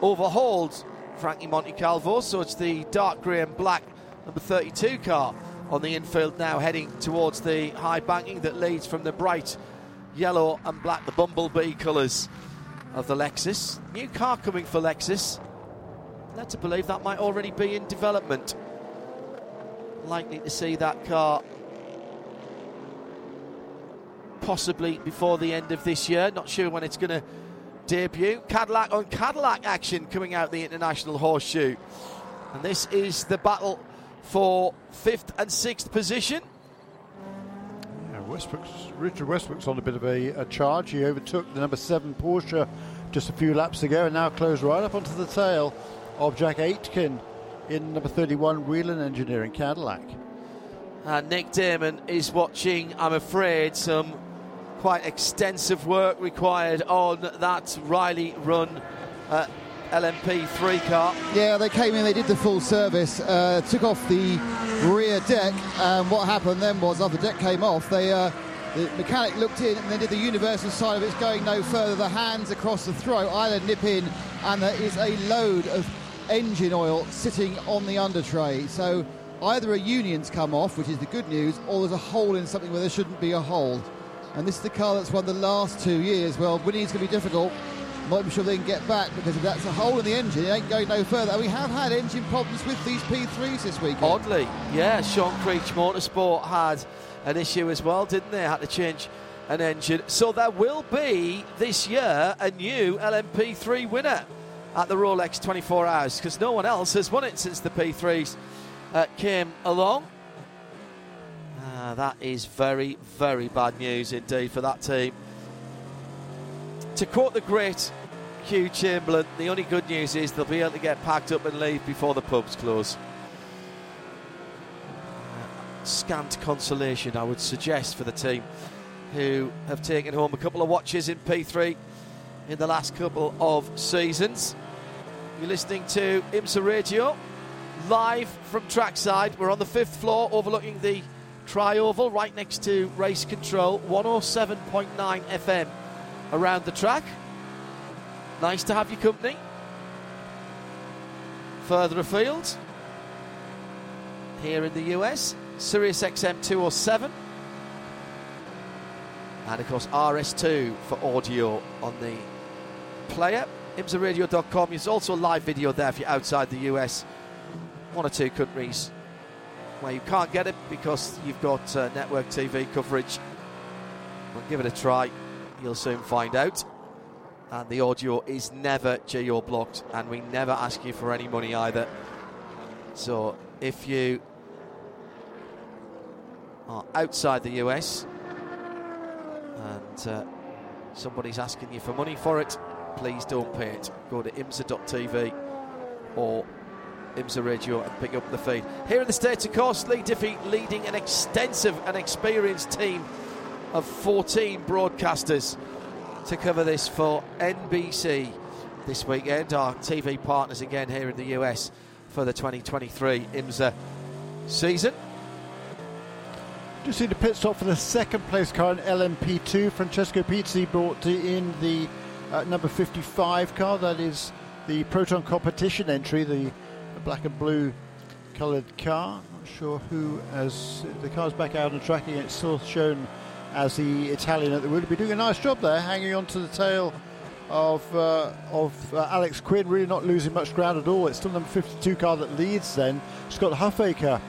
overhauled Frankie Montecalvo so it's the dark grey and black number 32 car on the infield now heading towards the high banking that leads from the bright yellow and black, the bumblebee colours of the Lexus. New car coming for Lexus. Led to believe that might already be in development. Likely to see that car possibly before the end of this year. Not sure when it's going to debut. Cadillac on Cadillac action coming out the International Horseshoe. And this is the battle for fifth and sixth position. Yeah, Westbrook's, Richard Westbrook's on a bit of a, a charge. He overtook the number seven Porsche just a few laps ago and now closed right up onto the tail of Jack Aitken in number 31 Whelen Engineering Cadillac. And Nick Daman is watching, I'm afraid, some quite extensive work required on that Riley run uh, LMP3 car. Yeah, they came in, they did the full service, uh, took off the rear deck, and what happened then was, after the deck came off, they uh, the mechanic looked in and they did the universal sign of it's going no further. The hands across the throat, either nip in, and there is a load of engine oil sitting on the under tray. So either a union's come off, which is the good news, or there's a hole in something where there shouldn't be a hole. And this is the car that's won the last two years. Well, winning is going to be difficult. Not be sure they can get back because if that's a hole in the engine, it ain't going no further. And we have had engine problems with these P3s this week. Oddly, yeah, Sean Creech Motorsport had an issue as well, didn't they? Had to change an engine. So there will be this year a new LMP3 winner at the Rolex 24 Hours because no one else has won it since the P3s uh, came along. Uh, that is very, very bad news indeed for that team. To quote the great Hugh Chamberlain, the only good news is they'll be able to get packed up and leave before the pubs close. Uh, scant consolation, I would suggest, for the team who have taken home a couple of watches in P3 in the last couple of seasons. You're listening to IMSA Radio live from trackside. We're on the fifth floor overlooking the Tri-Oval right next to Race Control 107.9 FM around the track. Nice to have your company. Further afield, here in the US, Sirius XM 207. And of course, RS2 for audio on the player. IMSARadio.com. There's also live video there if you're outside the US. One or two countries where you can't get it because you've got uh, network TV coverage. Well, give it a try. You'll soon find out. And the audio is never geo blocked, and we never ask you for any money either. So if you are outside the US and uh, somebody's asking you for money for it, please don't pay it. Go to imsa.tv or IMSA Radio and pick up the feed. Here in the States, of course, Leigh Diffey leading an extensive and experienced team of 14 broadcasters to cover this for NBC this weekend. Our TV partners again here in the US for the 2023 IMSA season. Just seen a pit stop for the second place car in LMP2. Francesco Pizzi brought in the uh, number 55 car. That is the Proton competition entry, the black and blue coloured car. Not sure who, as the car's back out on track again, it's still shown as the Italian at the wheel. Be doing a nice job there, hanging on to the tail of uh, of uh, Alex Quinn, really not losing much ground at all. It's still number 52 car that leads. Then Scott Huffaker,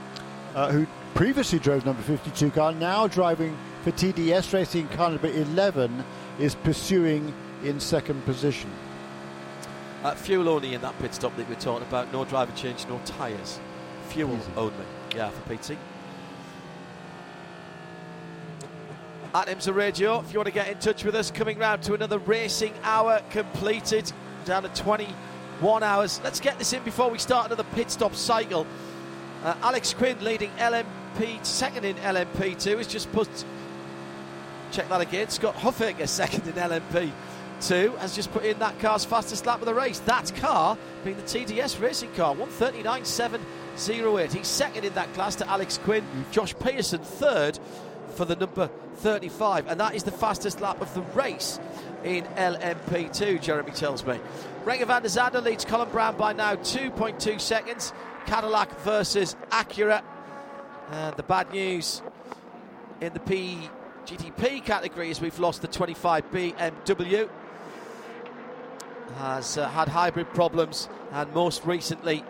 uh, who previously drove number 52 car, now driving for TDS Racing car number 11, is pursuing in second position. Uh, fuel only in that pit stop that we are talking about. No driver change, no tyres. Fuel Easy. only. Yeah, for PT. At IMSA Radio, if you want to get in touch with us, coming round to another racing hour completed, down to 21 hours. Let's get this in before we start another pit stop cycle. Uh, Alex Quinn leading LMP, second in LMP2, has just put, check that again, Scott Huffaker second in LMP two has just put in that car's fastest lap of the race. That car being the TDS racing car, 139.708. He's second in that class to Alex Quinn. Josh Pearson third for the number 35, and that is the fastest lap of the race in LMP2, Jeremy tells me. Renger van der Zande leads Colin Brown by now 2.2 seconds. Cadillac versus Acura. And the bad news in the P GTP category is we've lost the 25 BMW has uh, had hybrid problems and most recently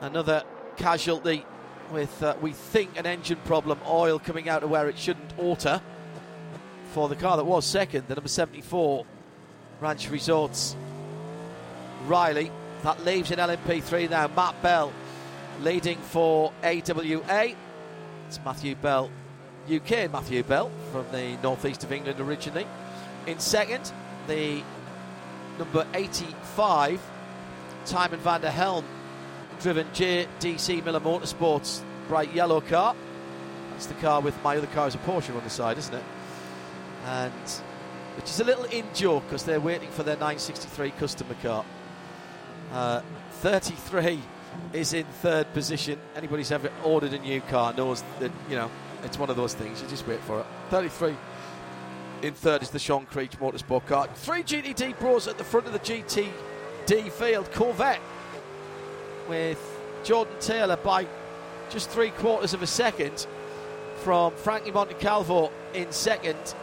another casualty with, uh, we think, an engine problem, oil coming out of where it shouldn't alter for the car that was second, the number 74 Ranch Resorts Riley. That leaves in LMP3 now Matt Bell leading for AWA. It's Matthew Bell, UK Matthew Bell from the northeast of England originally. In second, the number 85, Tijmen van der Helm, driven JDC Miller Motorsports bright yellow car. That's the car with my other car is a Porsche on the side, isn't it? And which is a little in joke because they're waiting for their 963 customer car. Uh, 33 is in third position. Anybody's ever ordered a new car knows that you know it's one of those things. You just wait for it. 33 in third is the Sean Creech Motorsport car. Three GTD Pros at the front of the GTD field. Corvette with Jordan Taylor by just three quarters of a second from Frankie Montecalvo in second.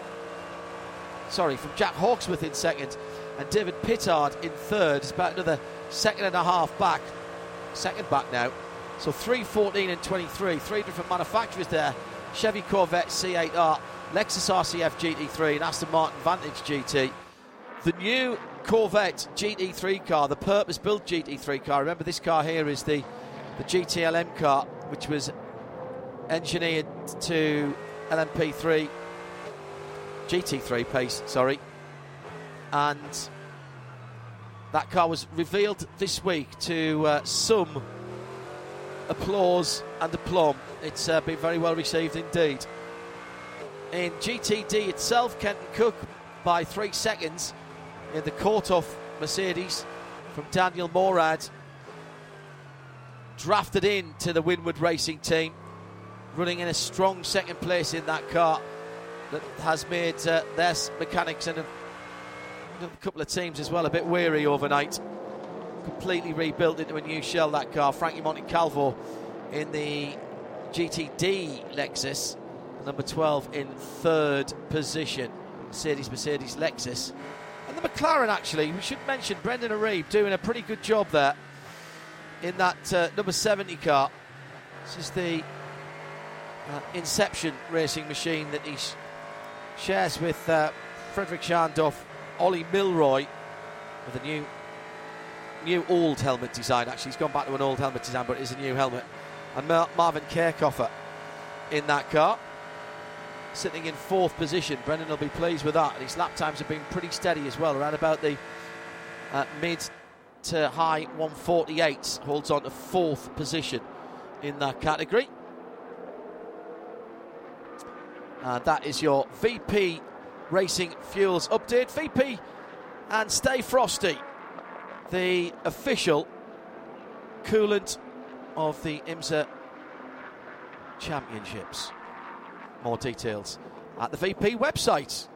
Sorry, from Jack Hawksworth in second. And David Pittard in third. It's about another second and a half back. Second back now. So 314 and 23. Three different manufacturers there. Chevy Corvette C8R Lexus RCF GT3 and Aston Martin Vantage GT. The new Corvette GT3 car, the purpose-built GT3 car. Remember, this car here is the the GTLM car, which was engineered to LMP3 GT3 pace. Sorry, and that car was revealed this week to uh, some applause and aplomb. It's uh, been very well received indeed in GTD itself. Kenton Koch by three seconds in the Korthoff Mercedes from Daniel Morad. Drafted in to the Winward Racing team, running in a strong second place in that car that has made uh, their mechanics and a, a couple of teams as well a bit weary overnight. Completely rebuilt into a new shell that car. Frankie Montecalvo in the GTD Lexus Number 12 in third position. Mercedes, Mercedes, Lexus. And the McLaren, actually, we should mention Brendan Iribe doing a pretty good job there in that uh, number 70 car. This is the uh, Inception racing machine that he sh- shares with uh, Frederik Schandorff, Ollie Milroy, with a new new old helmet design. Actually, he's gone back to an old helmet design, but it is a new helmet. And Mar- Marvin Kirchhöfer in that car, sitting in fourth position. Brendan will be pleased with that. His lap times have been pretty steady as well, around about the uh, mid to high 148. Holds on to fourth position in that category. And that is your VP Racing Fuels update. VP and Stay Frosty, the official coolant of the IMSA Championships. More details at the VP website.